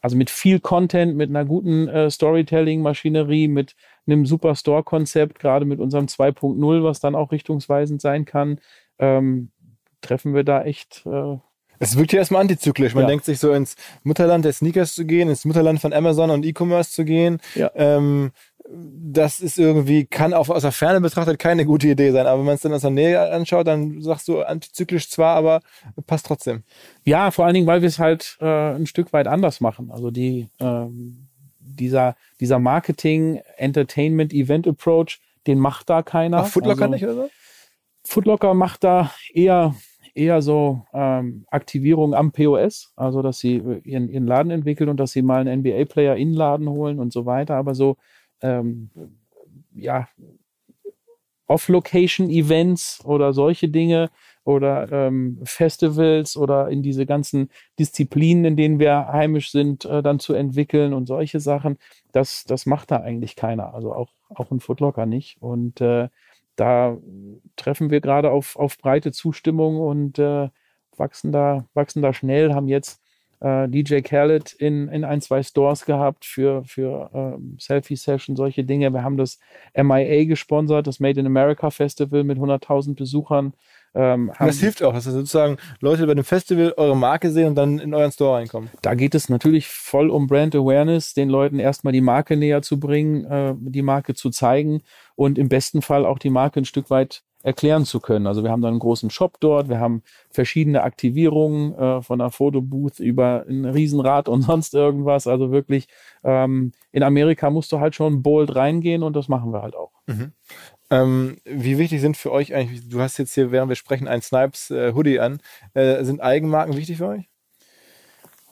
also mit viel Content, mit einer guten äh, Storytelling-Maschinerie, mit einem super Store-Konzept, gerade mit unserem 2.0, was dann auch richtungsweisend sein kann, ähm, treffen wir da echt äh, Es wirkt ja erstmal antizyklisch. Man Ja. denkt sich so ins Mutterland der Sneakers zu gehen, ins Mutterland von Amazon und E-Commerce zu gehen. Ja. Ähm, das ist irgendwie, kann auch aus der Ferne betrachtet keine gute Idee sein. Aber wenn man es dann aus der Nähe anschaut, dann sagst du antizyklisch zwar, aber passt trotzdem. Ja, vor allen Dingen, weil wir es halt äh, ein Stück weit anders machen. Also die, ähm, dieser, dieser Marketing, Entertainment, Event Approach, den macht da keiner. Ach, Footlocker also, nicht oder so? Footlocker macht da eher, eher so ähm, Aktivierung am POS, also dass sie ihren, ihren Laden entwickeln und dass sie mal einen NBA-Player in den Laden holen und so weiter. Aber so ähm, ja, Off-Location-Events oder solche Dinge oder ähm, Festivals oder in diese ganzen Disziplinen, in denen wir heimisch sind, äh, dann zu entwickeln und solche Sachen. Das, das macht da eigentlich keiner. Also auch, auch ein Footlocker nicht. Und äh, da treffen wir gerade auf, auf breite Zustimmung und äh, wachsen, da, wachsen da schnell, haben jetzt äh, DJ Khaled in, in ein, zwei Stores gehabt für, für ähm, Selfie-Session, solche Dinge. Wir haben das MIA gesponsert, das Made in America Festival mit 100.000 Besuchern. Ähm, das hilft auch, dass sozusagen Leute bei dem Festival eure Marke sehen und dann in euren Store reinkommen. Da geht es natürlich voll um Brand Awareness, den Leuten erstmal die Marke näher zu bringen, äh, die Marke zu zeigen und im besten Fall auch die Marke ein Stück weit erklären zu können. Also wir haben dann einen großen Shop dort, wir haben verschiedene Aktivierungen äh, von einer Fotobooth über ein Riesenrad und sonst irgendwas. Also wirklich ähm, in Amerika musst du halt schon bold reingehen und das machen wir halt auch. Mhm. Ähm, wie wichtig sind für euch eigentlich, du hast jetzt hier, während wir sprechen, ein Snipes äh, Hoodie an. Äh, sind Eigenmarken wichtig für euch?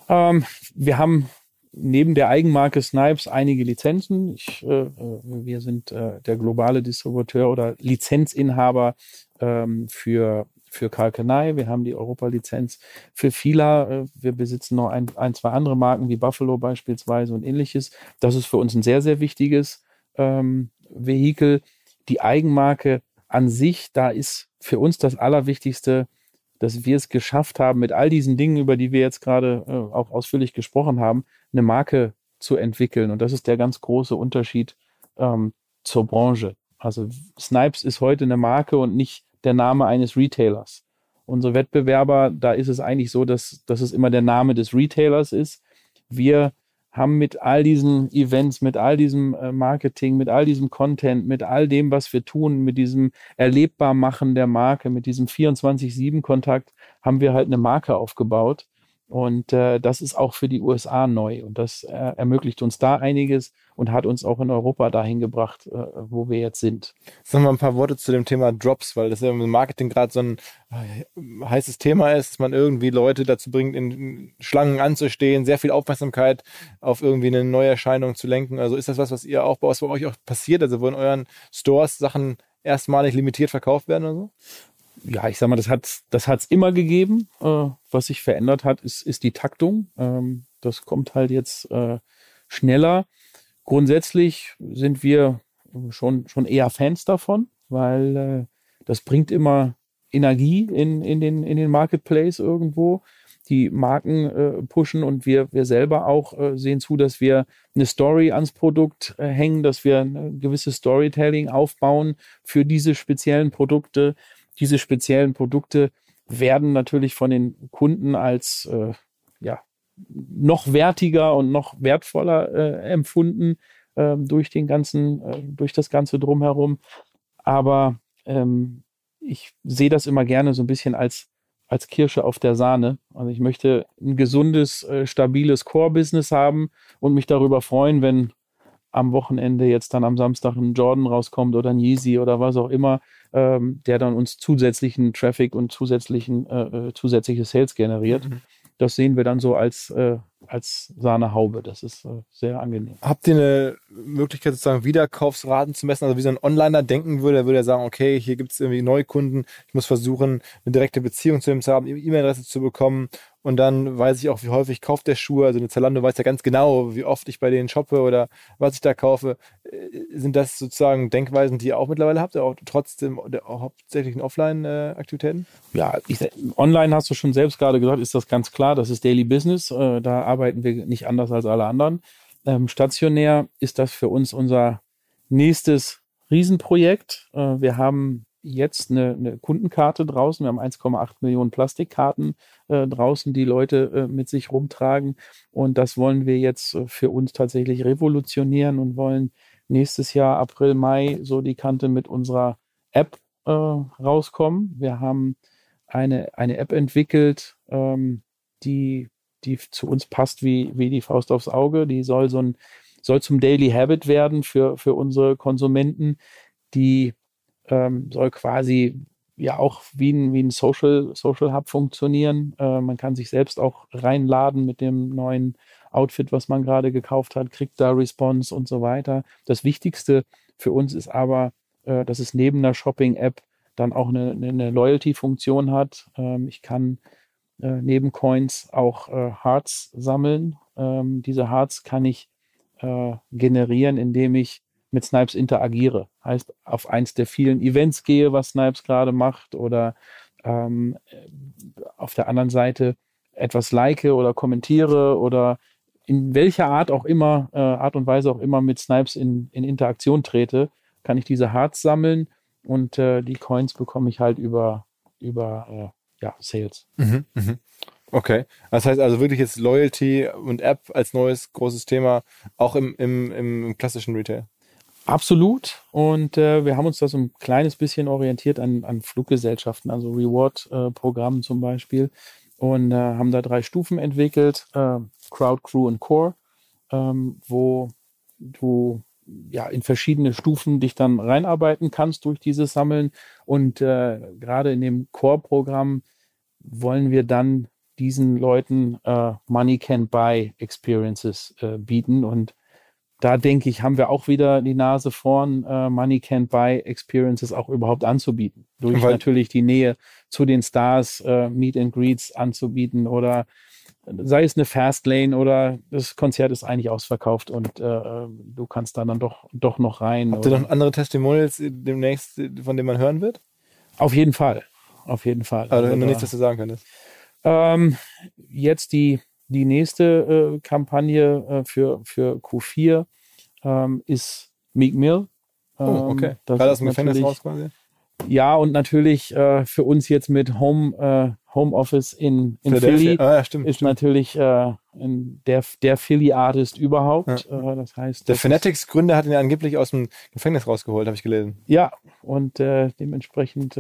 Ähm, wir haben neben der Eigenmarke Snipes einige Lizenzen. Ich, äh, wir sind äh, der globale Distributeur oder Lizenzinhaber ähm, für für Kalkanei. Wir haben die Europa-Lizenz für Fila. Äh, wir besitzen noch ein, ein, zwei andere Marken wie Buffalo beispielsweise und ähnliches. Das ist für uns ein sehr, sehr wichtiges ähm, Vehikel die Eigenmarke an sich, da ist für uns das Allerwichtigste, dass wir es geschafft haben, mit all diesen Dingen, über die wir jetzt gerade äh, auch ausführlich gesprochen haben, eine Marke zu entwickeln. Und das ist der ganz große Unterschied ähm, zur Branche. Also Snipes ist heute eine Marke und nicht der Name eines Retailers. Unsere Wettbewerber, da ist es eigentlich so, dass, dass es immer der Name des Retailers ist. Wir haben mit all diesen Events, mit all diesem äh, Marketing, mit all diesem Content, mit all dem, was wir tun, mit diesem Erlebbarmachen der Marke, mit diesem 24-7-Kontakt, haben wir halt eine Marke aufgebaut. Und äh, das ist auch für die USA neu. Und das äh, ermöglicht uns da einiges und hat uns auch in Europa dahin gebracht, äh, wo wir jetzt sind. Sagen wir mal ein paar Worte zu dem Thema Drops, weil das ja im Marketing gerade so ein äh, heißes Thema ist, dass man irgendwie Leute dazu bringt, in Schlangen anzustehen, sehr viel Aufmerksamkeit auf irgendwie eine Neuerscheinung zu lenken. Also ist das was, was ihr auch bei euch auch passiert? Also wo in euren Stores Sachen erstmalig limitiert verkauft werden oder so? Ja, ich sag mal, das hat das hat's immer gegeben. Äh, was sich verändert hat, ist, ist die Taktung. Ähm, das kommt halt jetzt äh, schneller. Grundsätzlich sind wir schon, schon eher Fans davon, weil äh, das bringt immer Energie in, in, den, in den Marketplace irgendwo. Die Marken äh, pushen und wir, wir selber auch äh, sehen zu, dass wir eine Story ans Produkt äh, hängen, dass wir ein gewisses Storytelling aufbauen für diese speziellen Produkte diese speziellen Produkte werden natürlich von den Kunden als äh, ja, noch wertiger und noch wertvoller äh, empfunden äh, durch den ganzen, äh, durch das ganze drumherum. Aber ähm, ich sehe das immer gerne so ein bisschen als als Kirsche auf der Sahne. Also ich möchte ein gesundes, äh, stabiles Core-Business haben und mich darüber freuen, wenn am Wochenende jetzt dann am Samstag ein Jordan rauskommt oder ein Yeezy oder was auch immer, ähm, der dann uns zusätzlichen Traffic und zusätzlichen äh, äh, zusätzliche Sales generiert. Mhm. Das sehen wir dann so als, äh, als Sahnehaube. Das ist äh, sehr angenehm. Habt ihr eine Möglichkeit, sozusagen Wiederkaufsraten zu messen? Also wie so ein Onliner denken würde, der würde ja sagen, okay, hier gibt es irgendwie Neukunden, ich muss versuchen, eine direkte Beziehung zu dem zu haben, E-Mail-Adresse zu bekommen und dann weiß ich auch, wie häufig kauft der Schuh. Also eine Zalando weiß ja ganz genau, wie oft ich bei denen shoppe oder was ich da kaufe. Äh, sind das sozusagen Denkweisen, die ihr auch mittlerweile habt, auch trotzdem der hauptsächlichen Offline-Aktivitäten? Ja, ich, online hast du schon selbst gerade gesagt, ist das ganz klar. Das ist Daily Business. Äh, da arbeiten wir nicht anders als alle anderen. Ähm, stationär ist das für uns unser nächstes Riesenprojekt. Äh, wir haben jetzt eine, eine Kundenkarte draußen. Wir haben 1,8 Millionen Plastikkarten äh, draußen, die Leute äh, mit sich rumtragen. Und das wollen wir jetzt äh, für uns tatsächlich revolutionieren und wollen nächstes Jahr, April, Mai, so die Kante mit unserer App äh, rauskommen. Wir haben eine, eine App entwickelt, ähm, die, die zu uns passt wie, wie die Faust aufs Auge. Die soll so ein, soll zum Daily Habit werden für, für unsere Konsumenten, die ähm, soll quasi ja auch wie ein, wie ein Social, Social Hub funktionieren. Äh, man kann sich selbst auch reinladen mit dem neuen Outfit, was man gerade gekauft hat, kriegt da Response und so weiter. Das Wichtigste für uns ist aber, äh, dass es neben der Shopping-App dann auch eine, eine Loyalty-Funktion hat. Ähm, ich kann äh, neben Coins auch äh, Hearts sammeln. Ähm, diese Hearts kann ich äh, generieren, indem ich mit Snipes interagiere. Heißt, auf eins der vielen Events gehe, was Snipes gerade macht, oder ähm, auf der anderen Seite etwas like oder kommentiere oder in welcher Art auch immer, äh, Art und Weise auch immer mit Snipes in, in Interaktion trete, kann ich diese Hearts sammeln und äh, die Coins bekomme ich halt über, über äh, ja, Sales. Mhm, mhm. Okay. Das heißt also wirklich jetzt Loyalty und App als neues großes Thema, auch im, im, im klassischen Retail. Absolut. Und äh, wir haben uns da so ein kleines bisschen orientiert an, an Fluggesellschaften, also Reward-Programmen zum Beispiel. Und äh, haben da drei Stufen entwickelt, äh, Crowd, Crew und Core, ähm, wo du ja in verschiedene Stufen dich dann reinarbeiten kannst durch dieses Sammeln. Und äh, gerade in dem Core-Programm wollen wir dann diesen Leuten äh, Money Can Buy Experiences äh, bieten. Und da denke ich, haben wir auch wieder die Nase vorn, äh, Money Can Buy Experiences auch überhaupt anzubieten. Durch Weil natürlich die Nähe zu den Stars, äh, Meet and Greets anzubieten oder sei es eine Fastlane oder das Konzert ist eigentlich ausverkauft und äh, du kannst da dann doch, doch noch rein. Habt ihr noch andere Testimonials demnächst, von denen man hören wird? Auf jeden Fall. Auf jeden Fall. Also, noch nichts, was du sagen könntest. Ähm, jetzt die, die nächste äh, Kampagne äh, für, für Q4 ähm, ist Meek Mill. Ähm, oh, okay. Das War das im Gefängnis raus quasi? Ja, und natürlich äh, für uns jetzt mit Home, äh, Home Office in, in Philly ah, ja, stimmt, ist stimmt. natürlich äh, der, der Philly-Artist überhaupt. Ja. Äh, das heißt, der Fanatics-Gründer hat ihn ja angeblich aus dem Gefängnis rausgeholt, habe ich gelesen. Ja, und dementsprechend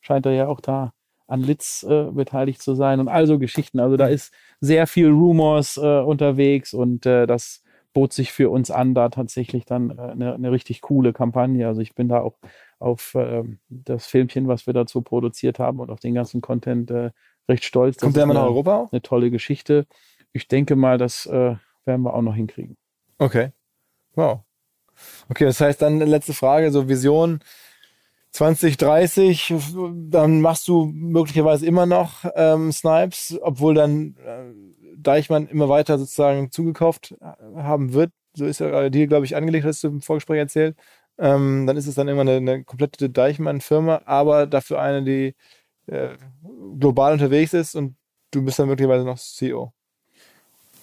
scheint er ja auch da an Litz äh, beteiligt zu sein und also Geschichten. Also da ist sehr viel Rumors äh, unterwegs und äh, das bot sich für uns an, da tatsächlich dann äh, eine, eine richtig coole Kampagne. Also ich bin da auch auf äh, das Filmchen, was wir dazu produziert haben und auf den ganzen Content äh, recht stolz. Kommt der mal nach Europa? Eine tolle Geschichte. Ich denke mal, das äh, werden wir auch noch hinkriegen. Okay. Wow. Okay, das heißt dann letzte Frage, so Vision 2030, dann machst du möglicherweise immer noch ähm, Snipes, obwohl dann äh, Deichmann immer weiter sozusagen zugekauft haben wird. So ist ja dir, glaube ich, angelegt, hast du im Vorgespräch erzählt. Ähm, dann ist es dann immer eine, eine komplette Deichmann-Firma, aber dafür eine, die äh, global unterwegs ist und du bist dann möglicherweise noch CEO.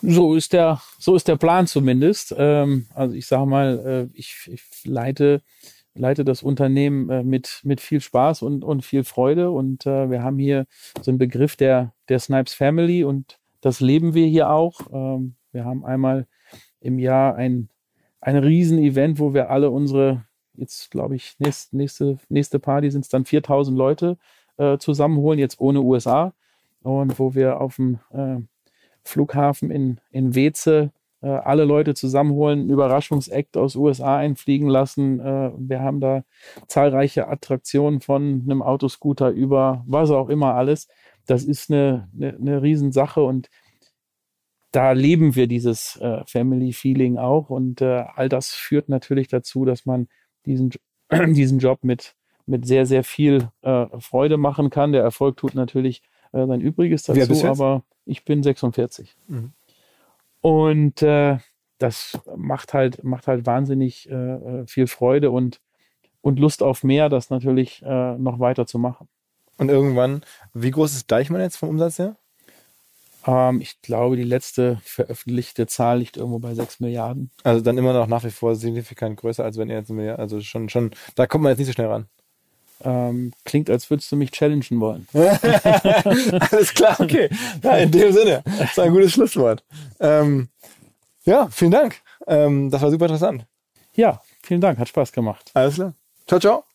So ist der, so ist der Plan zumindest. Ähm, also ich sage mal, äh, ich, ich leite leite das Unternehmen äh, mit, mit viel Spaß und, und viel Freude. Und äh, wir haben hier so einen Begriff der, der Snipes Family und das leben wir hier auch. Ähm, wir haben einmal im Jahr ein, ein Riesen-Event, wo wir alle unsere, jetzt glaube ich, nächst, nächste, nächste Party sind es dann 4000 Leute äh, zusammenholen, jetzt ohne USA. Und wo wir auf dem äh, Flughafen in, in Weze äh, alle Leute zusammenholen, einen Überraschungsakt aus USA einfliegen lassen. Äh, wir haben da zahlreiche Attraktionen von einem Autoscooter über was auch immer alles. Das ist eine, eine, eine Riesensache und da leben wir dieses äh, Family Feeling auch und äh, all das führt natürlich dazu, dass man diesen, diesen Job mit, mit sehr, sehr viel äh, Freude machen kann. Der Erfolg tut natürlich äh, sein Übriges dazu, aber ich bin 46. Mhm. Und äh, das macht halt, macht halt wahnsinnig äh, äh, viel Freude und, und Lust auf mehr, das natürlich äh, noch weiter zu machen. Und irgendwann, wie groß ist Deichmann jetzt vom Umsatz her? Ähm, ich glaube, die letzte veröffentlichte Zahl liegt irgendwo bei 6 Milliarden. Also dann immer noch nach wie vor signifikant größer, als wenn ihr jetzt also schon, schon, da kommt man jetzt nicht so schnell ran. Ähm, klingt, als würdest du mich challengen wollen. Alles klar, okay. Ja, in dem Sinne. Das ist ein gutes Schlusswort. Ähm, ja, vielen Dank. Ähm, das war super interessant. Ja, vielen Dank. Hat Spaß gemacht. Alles klar. Ciao, ciao.